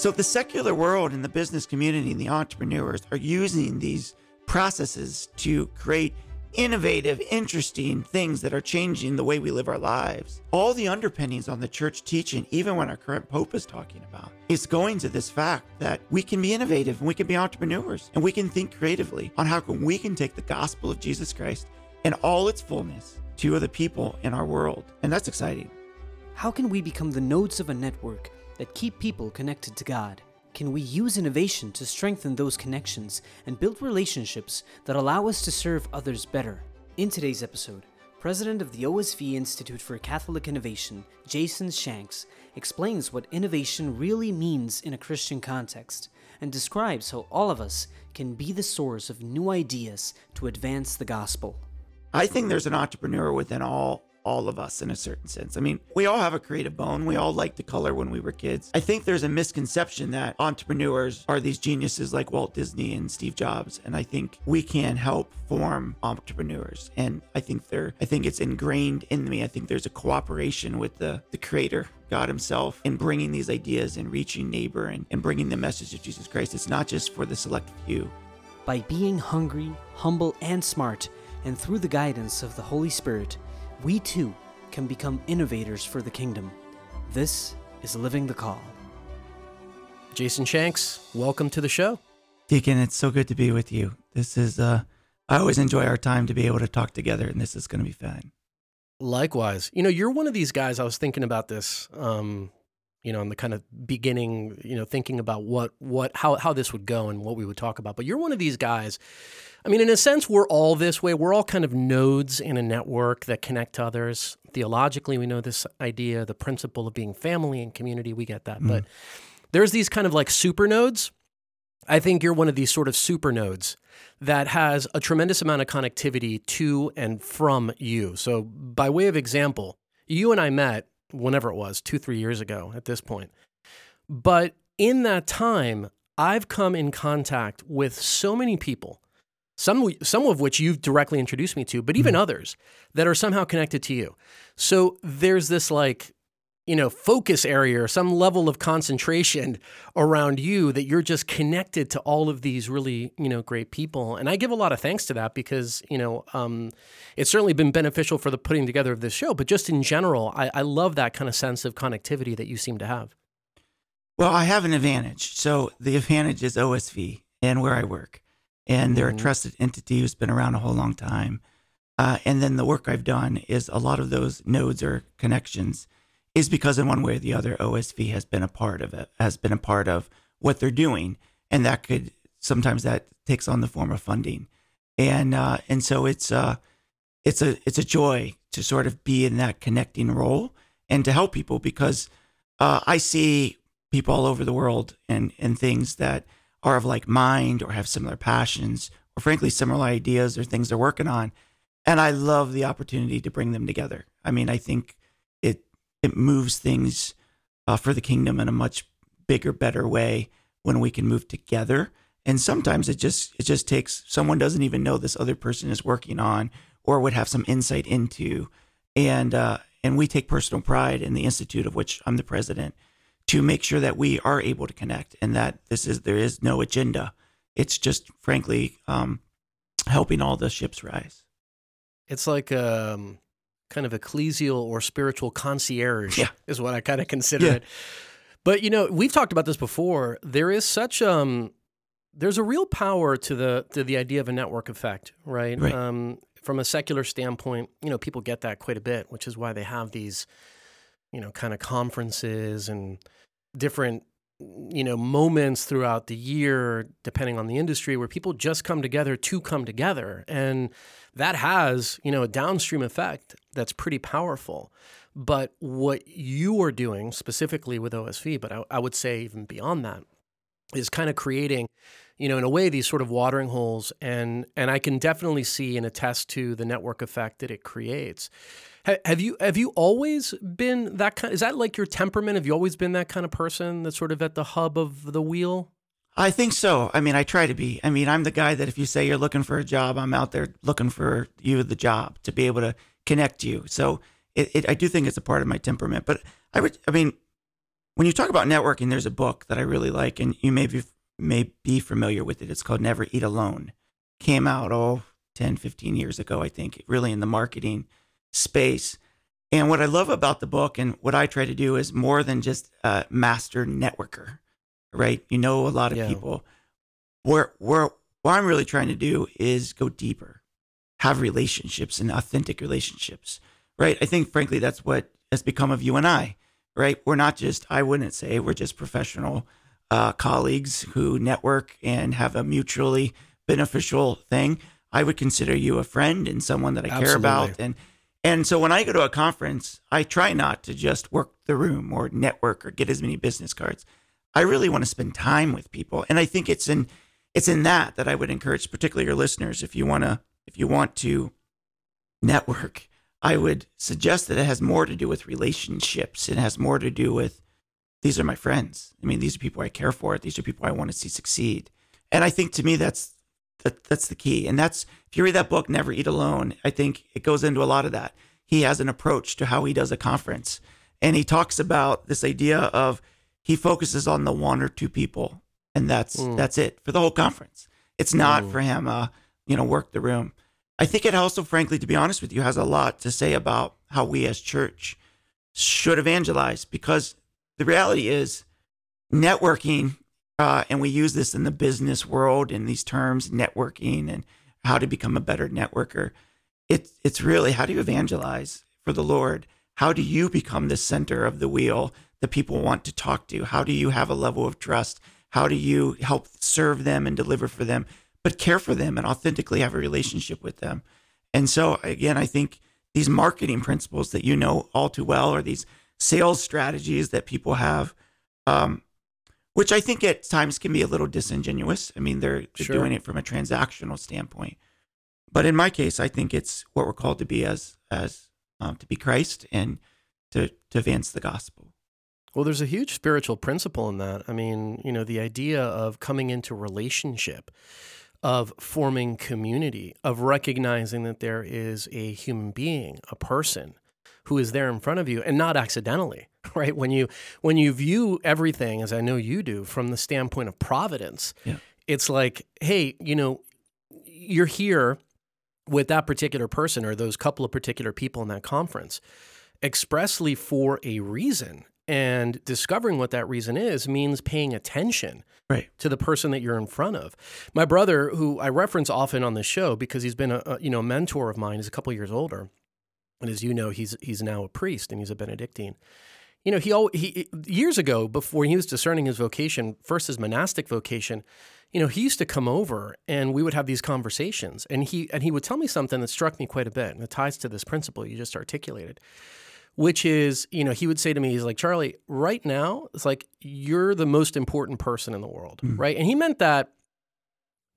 So the secular world and the business community and the entrepreneurs are using these processes to create innovative, interesting things that are changing the way we live our lives. All the underpinnings on the church teaching, even when our current Pope is talking about, is going to this fact that we can be innovative and we can be entrepreneurs and we can think creatively on how we can take the gospel of Jesus Christ and all its fullness to other people in our world. And that's exciting. How can we become the nodes of a network that keep people connected to God? Can we use innovation to strengthen those connections and build relationships that allow us to serve others better? In today's episode, President of the OSV Institute for Catholic Innovation, Jason Shanks, explains what innovation really means in a Christian context and describes how all of us can be the source of new ideas to advance the gospel. I think there's an entrepreneur within all all of us in a certain sense. I mean, we all have a creative bone. We all like to color when we were kids. I think there's a misconception that entrepreneurs are these geniuses like Walt Disney and Steve Jobs. And I think we can help form entrepreneurs. And I think they're, I think it's ingrained in me. I think there's a cooperation with the, the creator God Himself in bringing these ideas and reaching neighbor and, and bringing the message of Jesus Christ. It's not just for the select few. By being hungry, humble, and smart, and through the guidance of the Holy Spirit, we too can become innovators for the kingdom. This is Living the Call. Jason Shanks, welcome to the show. Deacon, it's so good to be with you. This is, uh, I always enjoy our time to be able to talk together, and this is going to be fun. Likewise. You know, you're one of these guys, I was thinking about this, um, you know, in the kind of beginning, you know, thinking about what, what, how, how this would go and what we would talk about. But you're one of these guys I mean, in a sense, we're all this way. We're all kind of nodes in a network that connect to others. Theologically, we know this idea, the principle of being family and community. We get that. Mm. But there's these kind of like super nodes. I think you're one of these sort of super nodes that has a tremendous amount of connectivity to and from you. So, by way of example, you and I met whenever it was, two, three years ago at this point. But in that time, I've come in contact with so many people some some of which you've directly introduced me to, but even mm-hmm. others that are somehow connected to you. So there's this like you know focus area or some level of concentration around you that you're just connected to all of these really you know great people and i give a lot of thanks to that because you know um, it's certainly been beneficial for the putting together of this show but just in general I, I love that kind of sense of connectivity that you seem to have well i have an advantage so the advantage is osv and where i work and they're mm-hmm. a trusted entity who's been around a whole long time. Uh, and then the work I've done is a lot of those nodes or connections is because in one way or the other, OSV has been a part of it, has been a part of what they're doing, and that could sometimes that takes on the form of funding, and uh, and so it's uh, it's a it's a joy to sort of be in that connecting role and to help people because uh, I see people all over the world and and things that are of like mind or have similar passions or frankly similar ideas or things they're working on. And i love the opportunity to bring them together. I mean i think it it moves things uh, for the kingdom in a much bigger better way when we can move together. And sometimes it just it just takes someone doesn't even know this other person is working on or would have some insight into. And uh, and we take personal pride in the institute of which i'm the president to make sure that we are able to connect and that this is there is no agenda. It's just frankly um, helping all the ships rise. It's like um, kind of ecclesial or spiritual concierge yeah. is what I kind of consider yeah. it. But you know, we've talked about this before. There is such um, there's a real power to the to the idea of a network effect, right? right. Um, from a secular standpoint, you know, people get that quite a bit, which is why they have these, you know, kind of conferences and different you know moments throughout the year depending on the industry where people just come together to come together. And that has you know a downstream effect that's pretty powerful. But what you are doing specifically with osv but I, I would say even beyond that is kind of creating you know in a way these sort of watering holes and and i can definitely see and attest to the network effect that it creates have you have you always been that kind? Is that like your temperament? Have you always been that kind of person that's sort of at the hub of the wheel? I think so. I mean, I try to be. I mean, I'm the guy that if you say you're looking for a job, I'm out there looking for you the job to be able to connect you. So it, it I do think it's a part of my temperament. But I would, I mean, when you talk about networking, there's a book that I really like, and you may be, may be familiar with it. It's called Never Eat Alone. Came out, oh, 10, 15 years ago, I think, really in the marketing space. And what I love about the book and what I try to do is more than just a master networker, right? You know a lot of Yeah. people. Where, where, what I'm really trying to do is go deeper, have relationships and authentic relationships, right? I think, frankly, that's what has become of you and I, right? We're not just, I wouldn't say we're just professional uh, colleagues who network and have a mutually beneficial thing. I would consider you a friend and someone that I care about. And and so when I go to a conference, I try not to just work the room or network or get as many business cards. I really want to spend time with people. And I think it's in it's in that that I would encourage particularly your listeners if you want to if you want to network, I would suggest that it has more to do with relationships. It has more to do with these are my friends. I mean, these are people I care for. These are people I want to see succeed. And I think to me that's that, that's the key. And that's if you read that book, Never Eat Alone, I think it goes into a lot of that. He has an approach to how he does a conference. And he talks about this idea of he focuses on the one or two people. And that's Mm. that's it for the whole conference. It's not Mm. for him uh, you know, work the room. I think it also, frankly, to be honest with you, has a lot to say about how we as church should evangelize because the reality is networking, uh, and we use this in the business world in these terms, networking and how to become a better networker. It's it's really how do you evangelize for the Lord? How do you become the center of the wheel that people want to talk to? How do you have a level of trust? How do you help serve them and deliver for them, but care for them and authentically have a relationship with them? And so again, I think these marketing principles that you know all too well, or these sales strategies that people have, um, which I think at times can be a little disingenuous. I mean, they're, they're Sure. doing it from a transactional standpoint, but in my case, I think it's what we're called to be as as um, to be Christ and to to advance the gospel. Well, there's a huge spiritual principle in that. I mean, you know, the idea of coming into relationship, of forming community, of recognizing that there is a human being, a person who is there in front of you and not accidentally, right? When you when you view everything as I know you do from the standpoint of providence, Yeah. it's like, hey, you know, you're here with that particular person or those couple of particular people in that conference expressly for a reason. And discovering what that reason is means paying attention Right. to the person that you're in front of. My brother, who I reference often on the show because he's been a, a you know mentor of mine, is a couple years older, and as you know, he's he's now a priest and he's a Benedictine. You know, he, al- he years ago before he was discerning his vocation, first his monastic vocation, you know, he used to come over and we would have these conversations, and he and he would tell me something that struck me quite a bit, and it ties to this principle you just articulated which is, you know, he would say to me, he's like, Charlie, right now, it's like you're the most important person in the world, Mm. right? And he meant that,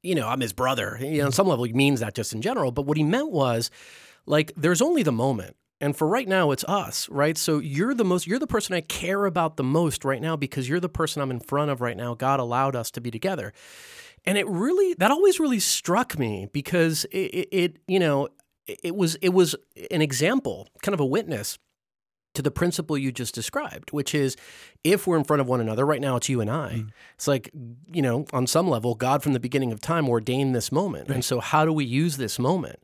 you know, I'm his brother. You know, on some level, he means that just in general. But what he meant was, like, there's only the moment. And for right now, it's us, right? So you're the most, you're the person I care about the most right now because you're the person I'm in front of right now. God allowed us to be together. And it really, that always really struck me because it, it, it you know, it it was, it was an example, kind of a witness to the principle you just described, which is if we're in front of one another, right now it's you and I. Mm. It's like, you know, on some level, God from the beginning of time ordained this moment. And so how do we use this moment?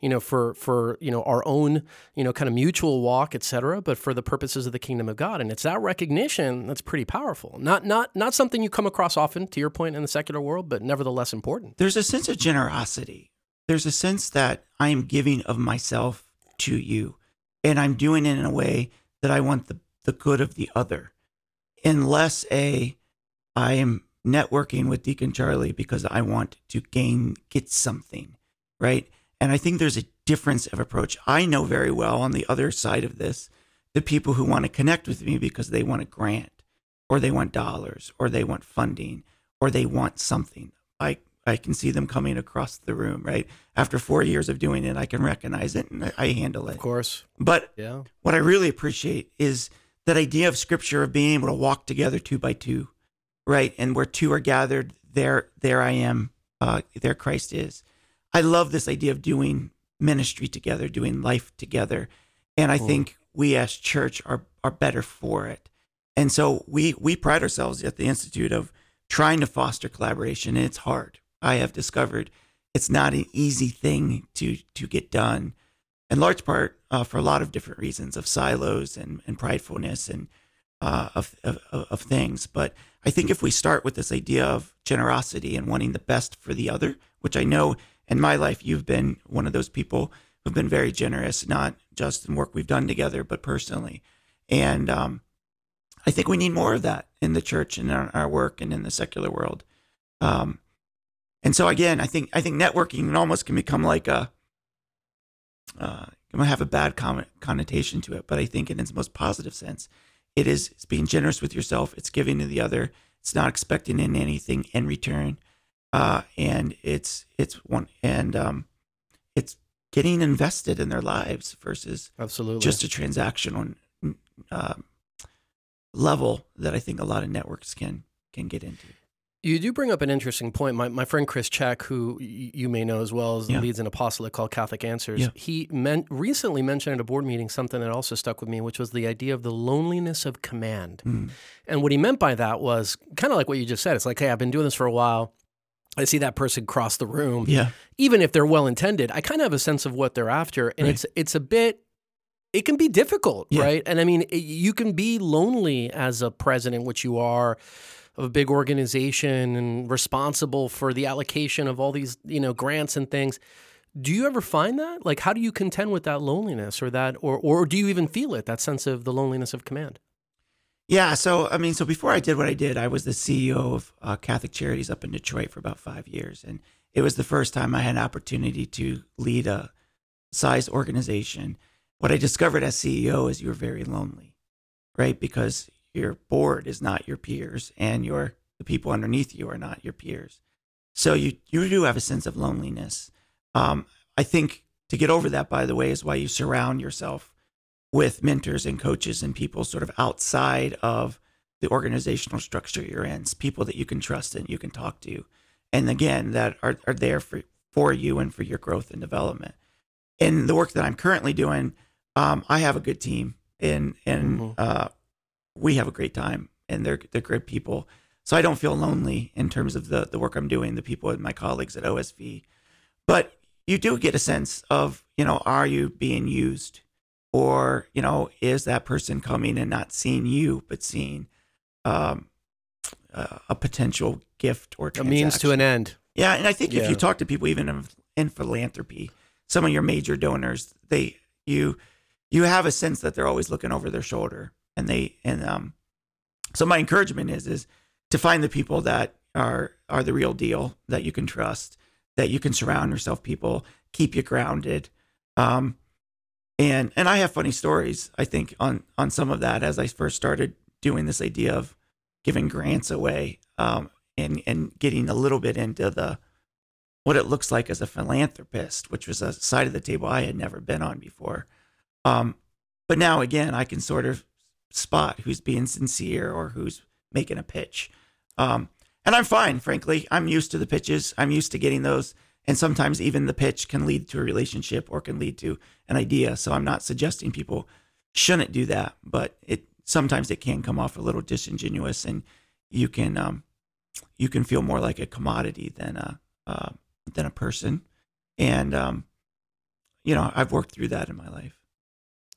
You know, for for you know our own you know kind of mutual walk, et cetera, but for the purposes of the kingdom of God, and it's that recognition that's pretty powerful. Not not not something you come across often, to your point, in the secular world, but nevertheless important. There's a sense of generosity. There's a sense that I am giving of myself to you, and I'm doing it in a way that I want the, the good of the other. Unless a I am networking with Deacon Charlie because I want to gain get something, right? And I think there's a difference of approach. I know very well on the other side of this the people who want to connect with me because they want a grant or they want dollars or they want funding or they want something. I I can see them coming across the room, right? After 4 years of doing it, I can recognize it and I- handle it. Of course, But yeah, what I really appreciate is that idea of scripture of being able to walk together two by two, right? And where two are gathered, there, there I am, uh, there Christ is. I love this idea of doing ministry together, doing life together, and I think we as church are are better for it. And so we we pride ourselves at the institute of trying to foster collaboration, and it's hard. I have discovered it's not an easy thing to to get done, in large part uh, for a lot of different reasons of silos and and pridefulness and uh, of, of of things. But I think if we start with this idea of generosity and wanting the best for the other, which I know in my life you've been one of those people who've been very generous, not just in work we've done together, but personally. And um, I think we need more of that in the church and in our work and in the secular world. Um, and so again, I think I think networking almost can become like a uh, it might have a bad connotation to it, but I think in its most positive sense, it is it's being generous with yourself. It's giving to the other. It's not expecting in anything in return, uh, and it's it's one and um, it's getting invested in their lives versus absolutely just a transactional um, level that I think a lot of networks can can get into. You do bring up an interesting point. My, my friend Chris Check, who you may know as well, as yeah. leads an apostolate called Catholic Answers. Yeah. He men- recently mentioned at a board meeting something that also stuck with me, which was the idea of the loneliness of command. Mm. And what he meant by that was kind of like what you just said. It's like, hey, I've been doing this for a while. I see that person cross the room. Yeah. Even if they're well intended, I kind of have a sense of what they're after, and right. it's it's a bit. It can be difficult, yeah. right? And I mean, it, you can be lonely as a president, which you are of a big organization and responsible for the allocation of all these, you know, grants and things. Do you ever find that? Like how do you contend with that loneliness or that or or do you even feel it, that sense of the loneliness of command? Yeah, so I mean, so before I did what I did, I was the CEO of uh, Catholic Charities up in Detroit for about five years, and it was the first time I had an opportunity to lead a size organization. What I discovered as CEO is you're very lonely, right? Because your board is not your peers and your the people underneath you are not your peers. So you you do have a sense of loneliness. Um, I think to get over that, by the way, is why you surround yourself with mentors and coaches and people sort of outside of the organizational structure you're in, it's people that you can trust and you can talk to, and again that are are there for for you and for your growth and development. In the work that I'm currently doing, um, I have a good team, and and mm-hmm. uh, we have a great time and they're they're great people. So I don't feel lonely in terms of the the work I'm doing, the people and my colleagues at OSV. But you do get a sense of, you know, are you being used? Or, you know, is that person coming and not seeing you, but seeing um, uh, a potential gift or a means to an end? Yeah, and I think yeah. if you talk to people, even in, in philanthropy, some of your major donors, they you you have a sense that they're always looking over their shoulder and they and um so my encouragement is is to find the people that are are the real deal that you can trust that you can surround yourself people keep you grounded. Um and and i have funny stories i think on on some of that as i first started doing this idea of giving grants away um and and getting a little bit into the what it looks like as a philanthropist which was a side of the table i had never been on before. Um but now again i can sort of spot who's being sincere or who's making a pitch. Um, and I'm fine, frankly. I'm used to the pitches. I'm used to getting those. And sometimes even the pitch can lead to a relationship or can lead to an idea. So I'm not suggesting people shouldn't do that, but it sometimes it can come off a little disingenuous, and you can um, you can feel more like a commodity than a uh, than a person. And um, you know, I've worked through that in my life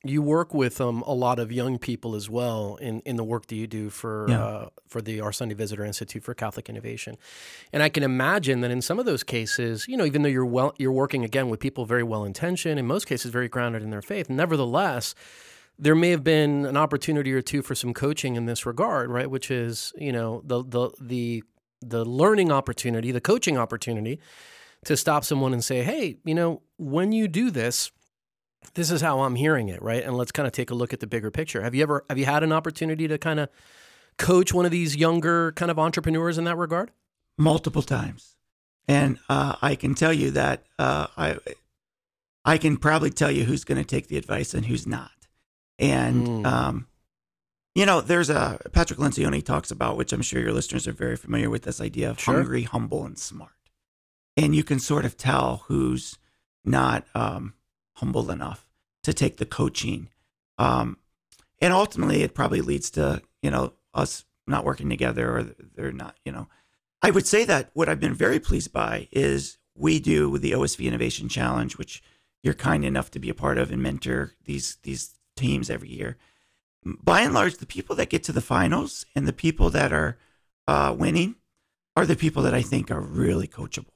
you work with um, a lot of young people as well in, in the work that you do for yeah. uh, for the Our Sunday Visitor Institute for Catholic Innovation, and I can imagine that in some of those cases, you know, even though you're well, you're working again with people very well intentioned, in most cases very grounded in their faith. Nevertheless, there may have been an opportunity or two for some coaching in this regard, right? Which is, you know, the the the the learning opportunity, the coaching opportunity, to stop someone and say, hey, you know, when you do this this is how I'm hearing it, right? And let's kind of take a look at the bigger picture. Have you ever have you had an opportunity to kind of coach one of these younger kind of entrepreneurs in that regard? Multiple times, and uh, I can tell you that uh, I I can probably tell you who's going to take the advice and who's not. And mm. um, you know, there's a Patrick Lencioni talks about, which I'm sure your listeners are very familiar with, this idea of sure. hungry, humble, and smart. And you can sort of tell who's not. Um, humble enough to take the coaching. Um, and ultimately, it probably leads to you know, us not working together or they're not, you know. I would say that what I've been very pleased by is we do the OSV Innovation Challenge, which you're kind enough to be a part of and mentor these these teams every year. By and large, the people that get to the finals and the people that are uh, winning are the people that I think are really coachable,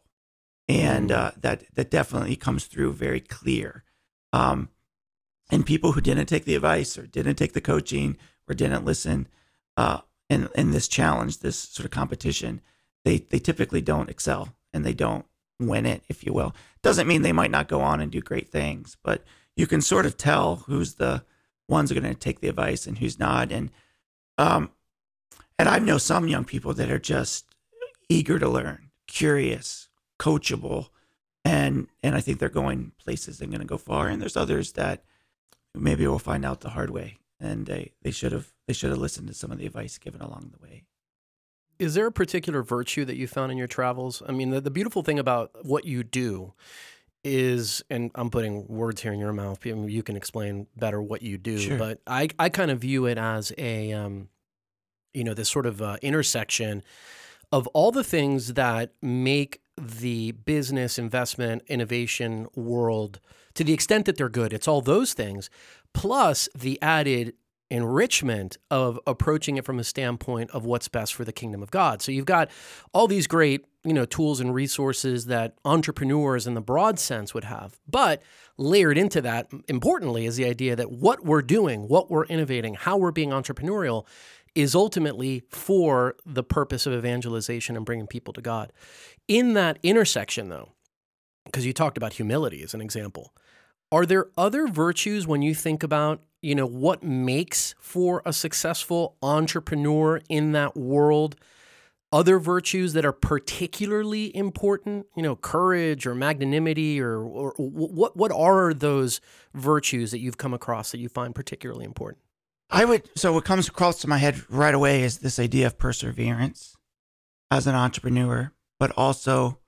and uh, that that definitely comes through very clear. Um, and people who didn't take the advice or didn't take the coaching or didn't listen uh, in in this challenge, this sort of competition, they they typically don't excel and they don't win it, if you will. Doesn't mean they might not go on and do great things, but you can sort of tell who's the ones are going to take the advice and who's not. And um, and I know some young people that are just eager to learn, curious, coachable, and and I think they're going places and going to go far. And there's others that maybe we'll find out the hard way, and they they should have they should have listened to some of the advice given along the way. Is there a particular virtue that you found in your travels? I mean, the, the beautiful thing about what you do is, and I'm putting words here in your mouth. You can explain better what you do, Sure. but I, I kind of view it as a, um, you know, this sort of uh, intersection of all the things that make the business, investment, innovation world, to the extent that they're good, it's all those things, plus the added enrichment of approaching it from a standpoint of what's best for the kingdom of God. So you've got all these great, you know, tools and resources that entrepreneurs in the broad sense would have. But layered into that, importantly, is the idea that what we're doing, what we're innovating, how we're being entrepreneurial is ultimately for the purpose of evangelization and bringing people to God. In that intersection, though, because you talked about humility as an example, are there other virtues when you think about, you know, what makes for a successful entrepreneur in that world? Other virtues that are particularly important, you know, courage or magnanimity, or, or what what are those virtues that you've come across that you find particularly important? I would so what comes across to my head right away is this idea of perseverance as an entrepreneur, but also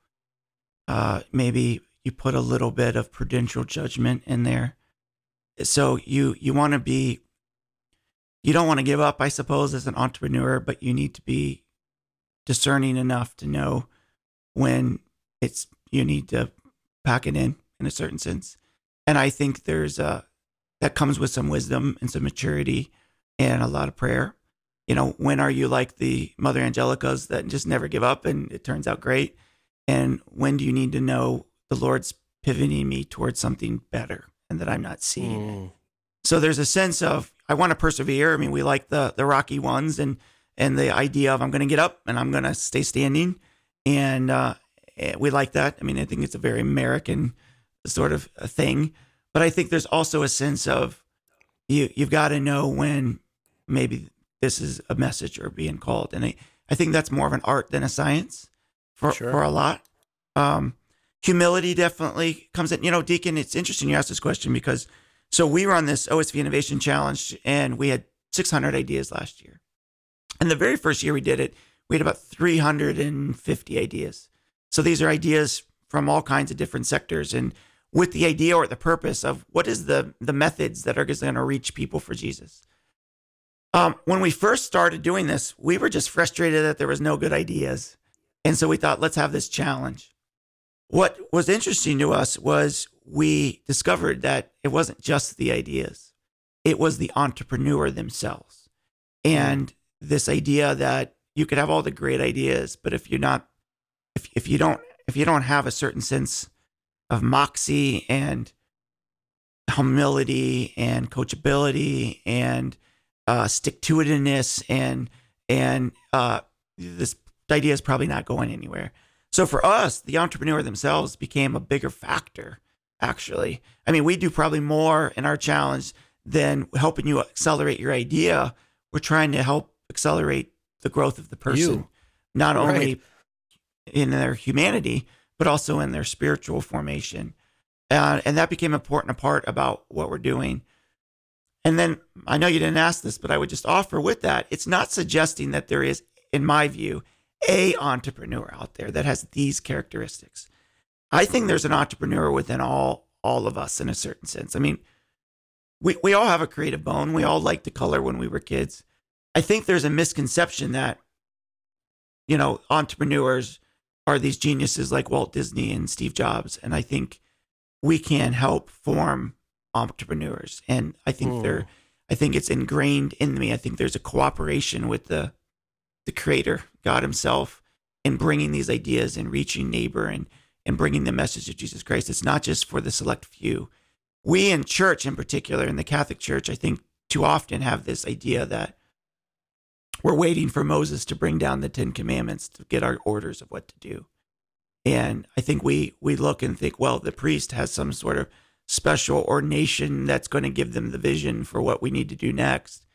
uh, maybe you put a little bit of prudential judgment in there. So you you want to be you don't want to give up, I suppose, as an entrepreneur, but you need to be discerning enough to know when it's you need to pack it in in a certain sense. And I think there's a that comes with some wisdom and some maturity and a lot of prayer. You know, when are you like the Mother Angelicas that just never give up and it turns out great? And when do you need to know the Lord's pivoting me towards something better and that I'm not seeing it? Mm. So there's a sense of I want to persevere. I mean, we like the the rocky ones and and the idea of I'm going to get up and I'm going to stay standing, and uh, eh, we like that. I mean, I think it's a very American sort of a thing. But I think there's also a sense of you you've got to know when maybe this is a message or being called, and I I think that's more of an art than a science for Sure. for a lot. Um, humility definitely comes in. You know, Deacon, it's interesting you asked this question because so we were on this OSV Innovation Challenge and we had 600 ideas last year. And the very first year we did it, we had about 350 ideas. So these are ideas from all kinds of different sectors and with the idea or the purpose of what is the the methods that are going to reach people for Jesus. Um, when we first started doing this, we were just frustrated that there was no good ideas. And so we thought, let's have this challenge. What was interesting to us was we discovered that it wasn't just the ideas, it was the entrepreneur themselves. And this idea that you could have all the great ideas, but if you're not, if, if you don't, if you don't have a certain sense of moxie and humility and coachability and uh, stick to itiveness and and uh, this idea is probably not going anywhere. So for us, the entrepreneur themselves became a bigger factor. Actually, I mean, we do probably more in our challenge than helping you accelerate your idea. We're trying to help accelerate the growth of the person, You. not Right. only in their humanity but also in their spiritual formation. Uh, and that became important a part about what we're doing. And then I know you didn't ask this, but I would just offer with that, it's not suggesting that there is, in my view, a entrepreneur out there that has these characteristics. I think there's an entrepreneur within all all of us in a certain sense. I mean, we, we all have a creative bone. We all liked to color when we were kids. I think there's a misconception that, you know, entrepreneurs are these geniuses like Walt Disney and Steve Jobs. And I think we can help form entrepreneurs. And I think mm. they're, I think it's ingrained in me. I think there's a cooperation with the, the creator, God himself, in bringing these ideas and reaching neighbor and, and bringing the message of Jesus Christ. It's not just for the select few. We in church, in particular, in the Catholic Church, I think too often have this idea that we're waiting for Moses to bring down the Ten Commandments to get our orders of what to do. And I think we we look and think, well, the priest has some sort of special ordination that's going to give them the vision for what we need to do next.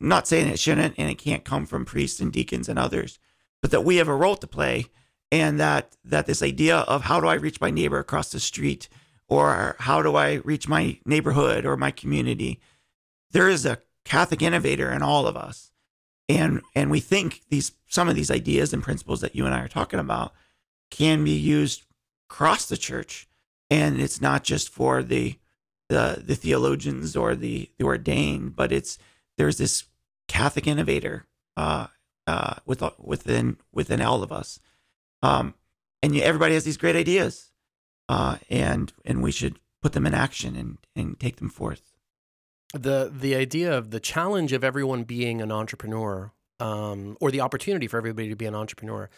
I'm not saying it shouldn't and it can't come from priests and deacons and others, but that we have a role to play and that that this idea of how do I reach my neighbor across the street or how do I reach my neighborhood or my community? There is a Catholic innovator in all of us and and we think these some of these ideas and principles that you and I are talking about can be used across the church. And it's not just for the the, the theologians or the, the ordained but it's there's this catholic innovator uh, uh, with, within within all of us. Um, and you, everybody has these great ideas uh, and and we should put them in action and and take them forth the the idea of the challenge of everyone being an entrepreneur um, or the opportunity for everybody to be an entrepreneur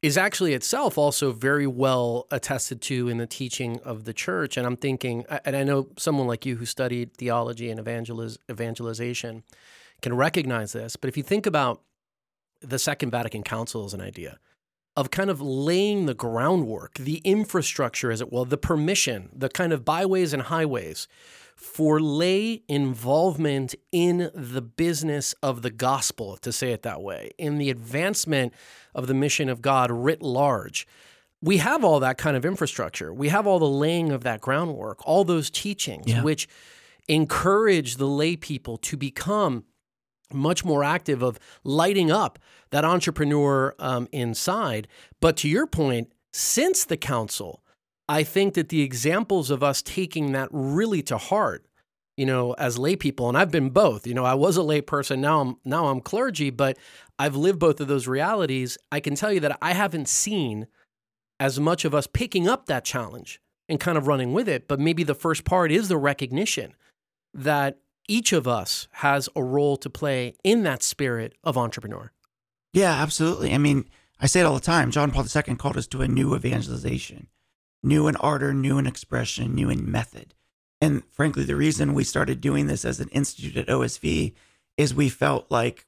is actually itself also very well attested to in the teaching of the church. And i'm thinking and i know someone like you who studied theology and evangeliz- evangelization can recognize this but if you think about the second vatican council as an idea of kind of laying the groundwork the infrastructure as it will the permission the kind of byways and highways for lay involvement in the business of the gospel, to say it that way, in the advancement of the mission of God writ large. We have all that kind of infrastructure. We have all the laying of that groundwork, all those teachings, yeah. which encourage the lay people to become much more active of lighting up that entrepreneur um, inside. But to your point, since the council, I think that the examples of us taking that really to heart, you know, as lay people, and I've been both. You know, I was a lay person, now I'm now I'm clergy, but I've lived both of those realities. I can tell you that I haven't seen as much of us picking up that challenge and kind of running with it. But maybe the first part is the recognition that each of us has a role to play in that spirit of entrepreneur. Yeah, absolutely. I mean, I say it all the time. John Paul II called us to a new evangelization new in ardor, new in expression, new in method. And frankly, the reason we started doing this as an institute at OSV is we felt like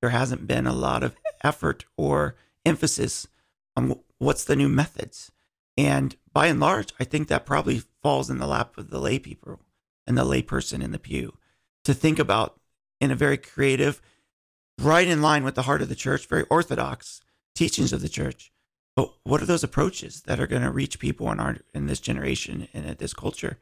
there hasn't been a lot of effort or emphasis on what's the new methods. And by and large, I think that probably falls in the lap of the lay people and the layperson in the pew to think about in a very creative, right in line with the heart of the church, very orthodox teachings of the church, but what are those approaches that are going to reach people in our in this generation and at this culture?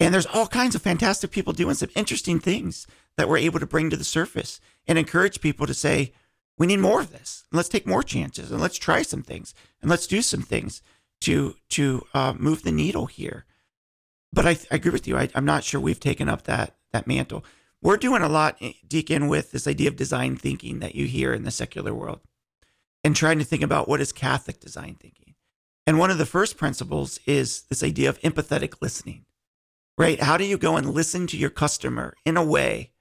And there's all kinds of fantastic people doing some interesting things that we're able to bring to the surface and encourage people to say, we need more of this. Let's take more chances and let's try some things and let's do some things to to uh, move the needle here. But I, I agree with you. I, I'm not sure we've taken up that that mantle. We're doing a lot, eh, Deacon, with this idea of design thinking that you hear in the secular world and trying to think about what is Catholic design thinking. And one of the first principles is this idea of empathetic listening, right? How do you go and listen to your customer in a way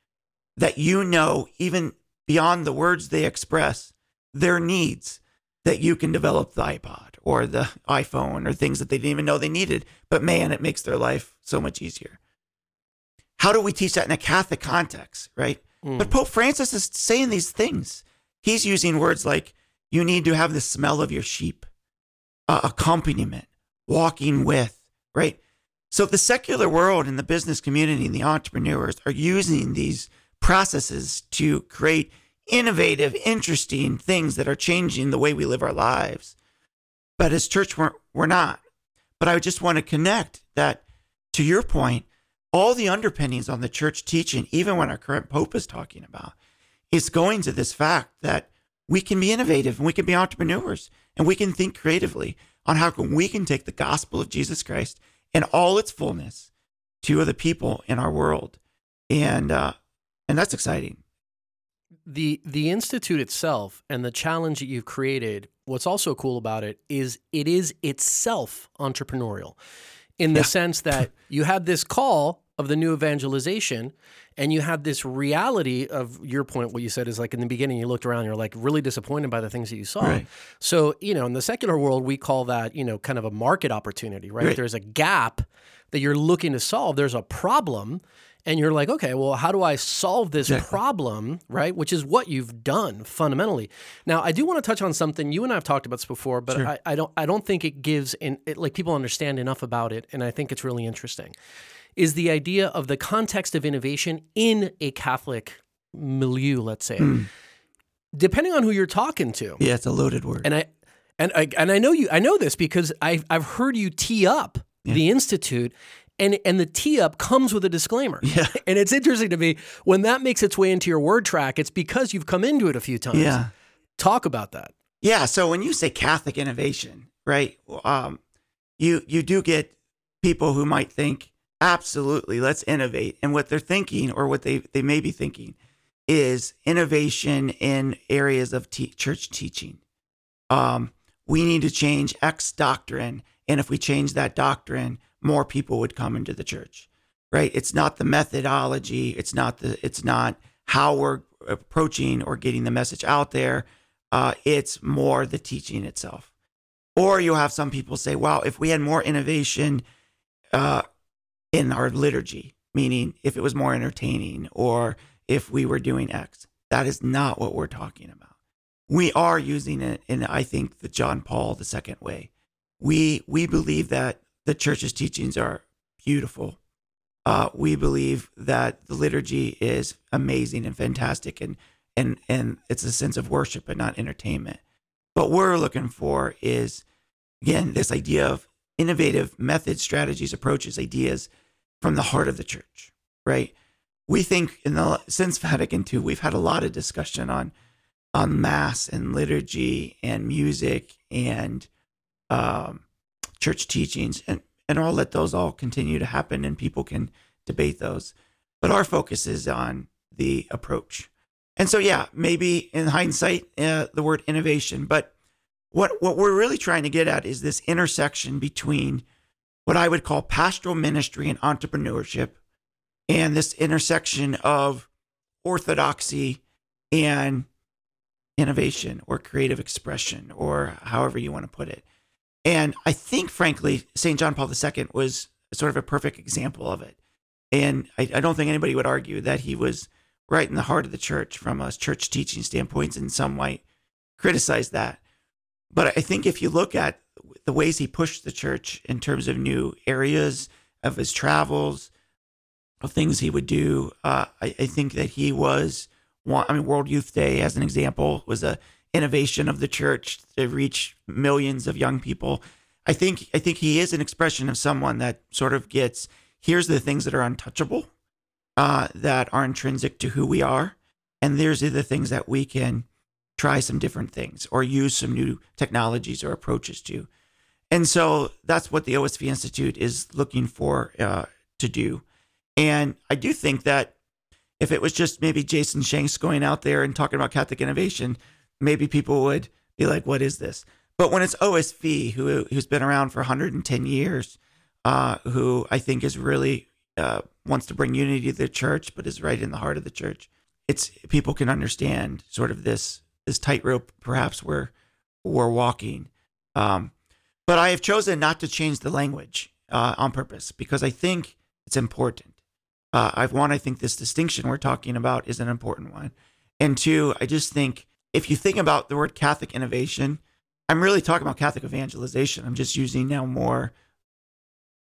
that you know, even beyond the words they express, their needs, that you can develop the iPod or the iPhone or things that they didn't even know they needed. But man, it makes their life so much easier. How do we teach that in a Catholic context, right? Mm. But Pope Francis is saying these things. He's using words like you need to have the smell of your sheep, uh, accompaniment, walking with, right? So the secular world and the business community and the entrepreneurs are using these processes to create innovative, interesting things that are changing the way we live our lives. But as church, we're, we're not. But I just want to connect that to your point, all the underpinnings on the church teaching, even when our current pope is talking about, is going to this fact that we can be innovative and we can be entrepreneurs and we can think creatively on how we can take the gospel of Jesus Christ in all its fullness to other people in our world. And, uh, and that's exciting. the the institute itself and the challenge that you've created what's also cool about it is it is itself entrepreneurial in the Yeah. sense that you had this call of the new evangelization and you had this reality of your point what you said is like in the beginning you looked around you're like really disappointed by the things that you saw Right. so you know in the secular world we call that you know kind of a market opportunity right, Right. there's a gap that you're looking to solve there's a problem and you're like okay well how do i solve this Exactly. problem right which is what you've done fundamentally now i do want to touch on something you and i've talked about this before but Sure. I, I don't i don't think it gives in like people understand enough about it and i think it's really interesting is the idea of the context of innovation in a catholic milieu let's say Mm. depending on who you're talking to Yeah, it's a loaded word. and I and I and I know you I know this because I've I've heard you tee up the institute and and the tee up comes with a disclaimer. Yeah. And it's interesting to me when that makes its way into your word track, it's because you've come into it a few times. yeah. Talk about that. Yeah. So when you say Catholic innovation, right? Um, you you do get people who might think, absolutely, let's innovate, and what they're thinking, or what they they may be thinking, is innovation in areas of te- church teaching. Um, we need to change X doctrine, and if we change that doctrine, more people would come into the church. Right? It's not the methodology. It's not the. It's not how we're approaching or getting the message out there uh, it's more the teaching itself. Or you'll have some people say, well, if we had more innovation uh, in our liturgy, meaning if it was more entertaining or if we were doing X, that is not what we're talking about. We are using it in, I think, the John Paul II way. We, we believe that the church's teachings are beautiful. Uh, we believe that the liturgy is amazing and fantastic and and and it's a sense of worship and not entertainment. What we're looking for is again this idea of innovative methods, strategies, approaches, ideas from the heart of the church, right? We think in the since Vatican II, we've had a lot of discussion on on mass and liturgy and music and um, church teachings, and and I'll let those all continue to happen, and people can debate those. But our focus is on the approach. And so, yeah, maybe in hindsight, uh, the word innovation, but what what we're really trying to get at is this intersection between what I would call pastoral ministry and entrepreneurship, and this intersection of orthodoxy and innovation or creative expression, or however you want to put it. And I think, frankly, St. John Paul II was sort of a perfect example of it. And I, I don't think anybody would argue that he was right in the heart of the church from a church teaching standpoint, and some might criticize that. But I think if you look at the ways he pushed the church in terms of new areas of his travels, of things he would do, uh, I, I think that he was. I mean, World Youth Day, as an example, was a innovation of the church to reach millions of young people. I think I think he is an expression of someone that sort of gets here's the things that are untouchable, uh, that are intrinsic to who we are, and there's the things that we can try some different things or use some new technologies or approaches to. And so that's what the OSV Institute is looking for uh, to do. And I do think that if it was just maybe Jason Shanks going out there and talking about Catholic innovation, maybe people would be like, "What is this?" But when it's OSV, who who's been around for 110 years, uh, who I think is really uh, wants to bring unity to the church, but is right in the heart of the church, it's people can understand sort of this this tightrope, perhaps we're we're walking. Um, but I have chosen not to change the language uh, on purpose because I think it's important. Uh, I've one, I think this distinction we're talking about is an important one, and two, I just think if you think about the word Catholic innovation, I'm really talking about Catholic evangelization. I'm just using now more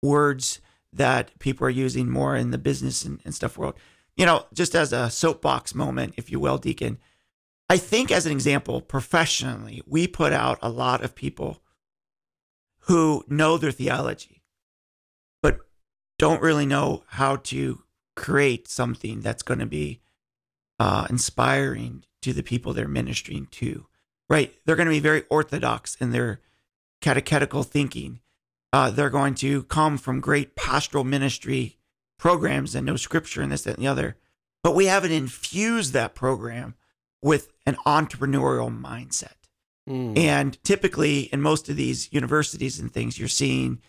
words that people are using more in the business and, and stuff world. You know, just as a soapbox moment, if you will, Deacon, I think as an example, professionally, we put out a lot of people who know their theology, but don't really know how to create something that's going to be uh, inspiring to the people they're ministering to. Right? They're going to be very orthodox in their catechetical thinking. Uh, they're going to come from great pastoral ministry programs and know scripture and this, that, and the other. But we haven't infused that program with an entrepreneurial mindset. Mm. And typically, in most of these universities and things, you're seeing,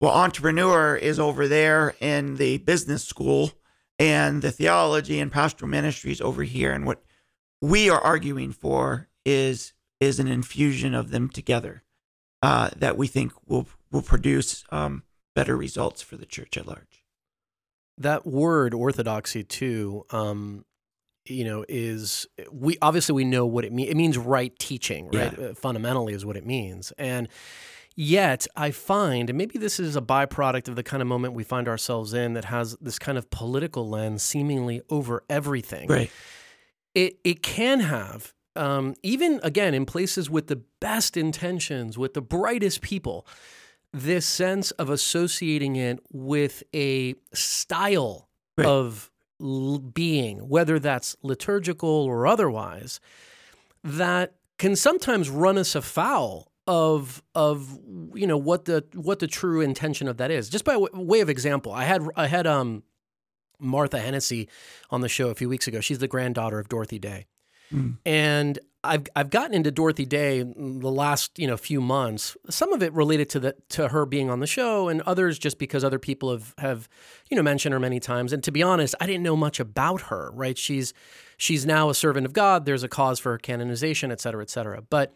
well, entrepreneur is over there in the business school, and the theology and pastoral ministries over here. And what we are arguing for is is an infusion of them together uh, that we think will will produce um, better results for the church at large. that word orthodoxy too um you know is we obviously we know what it means it means right teaching right Uh, fundamentally is what it means and yet i find and maybe this is a byproduct of the kind of moment we find ourselves in that has this kind of political lens seemingly over everything Right. it it can have um, even again in places with the best intentions with the brightest people this sense of associating it with a style Right. of being whether that's liturgical or otherwise that can sometimes run us afoul of of you know what the what the true intention of that is just by w- way of example i had i had um Martha Hennessy on the show a few weeks ago. She's the granddaughter of Dorothy Day. Mm. And I've I've gotten into Dorothy Day the last, you know, few months. Some of it related to the to her being on the show and others just because other people have have, you know, mentioned her many times. And to be honest, I didn't know much about her, right? She's she's now a servant of God. There's a cause for her canonization, et cetera, et cetera. But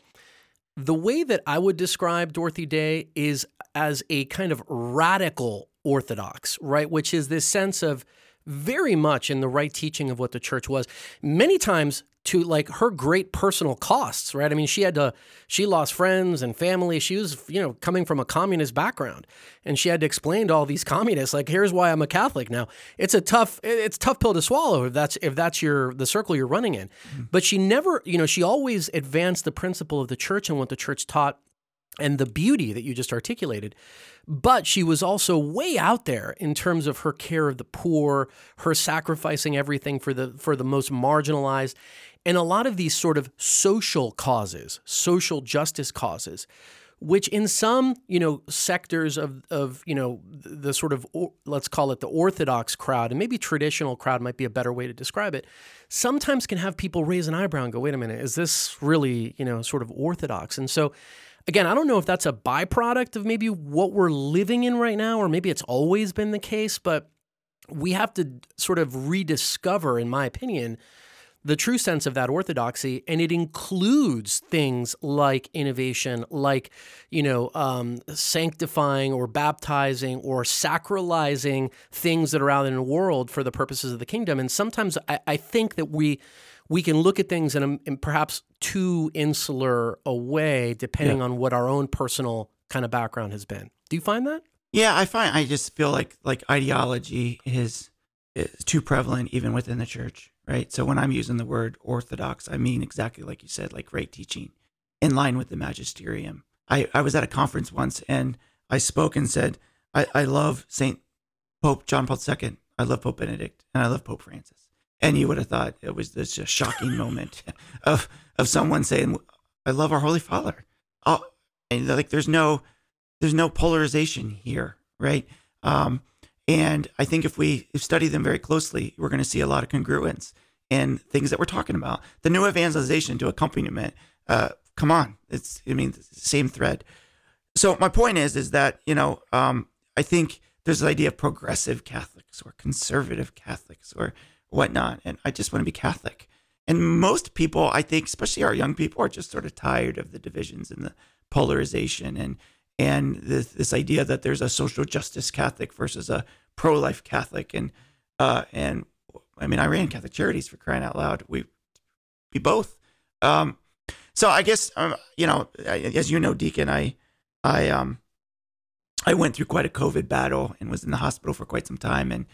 the way that I would describe Dorothy Day is as a kind of radical orthodox, right? Which is this sense of very much in the right teaching of what the church was. Many times to like her great personal costs, right? I mean, she had to, she lost friends and family. She was, you know, coming from a communist background and she had to explain to all these communists, like, here's why I'm a Catholic now. It's a tough, it's a tough pill to swallow if that's, if that's your, the circle you're running in. Mm-hmm. But she never, you know, she always advanced the principle of the church and what the church taught and the beauty that you just articulated. But she was also way out there in terms of her care of the poor, her sacrificing everything for the for the most marginalized, and a lot of these sort of social causes, social justice causes, which in some you know sectors of of you know the, sort of let's call it the orthodox crowd and maybe traditional crowd might be a better way to describe it sometimes can have people raise an eyebrow and go wait a minute is this really you know sort of orthodox and so again, I don't know if that's a byproduct of maybe what we're living in right now, or maybe it's always been the case, but we have to sort of rediscover, in my opinion, the true sense of that orthodoxy, and it includes things like innovation, like you know, um, sanctifying or baptizing or sacralizing things that are out in the world for the purposes of the kingdom. And sometimes I, I think that we we can look at things in, a, in perhaps too insular a way, depending Yeah. on what our own personal kind of background has been. Do you find that? Yeah, I find I just feel like like ideology is is too prevalent even within the church, right? So when I'm using the word orthodox, I mean exactly like you said, like right teaching, in line with the magisterium. I, I was at a conference once and I spoke and said, I, I love Saint Pope John Paul II, I love Pope Benedict, and I love Pope Francis. And you would have thought it was this just shocking moment of of someone saying, I love our Holy Father. Oh, and like there's no there's no polarization here, right? Um, and I think if we study them very closely, we're going to see a lot of congruence in things that we're talking about. The new evangelization to accompaniment. Uh, come on, it's I mean same thread. So my point is, is that you know um, I think there's the idea of progressive Catholics or conservative Catholics or whatnot, and I just want to be Catholic. And most people, I think, especially our young people, are just sort of tired of the divisions and the polarization and and this, this idea that there's a social justice Catholic versus a pro-life Catholic, and uh, and I mean, I ran Catholic Charities for crying out loud. We we both. Um, so I guess um, you know, I- as you know, Deacon, I I um I went through quite a COVID battle and was in the hospital for quite some time, and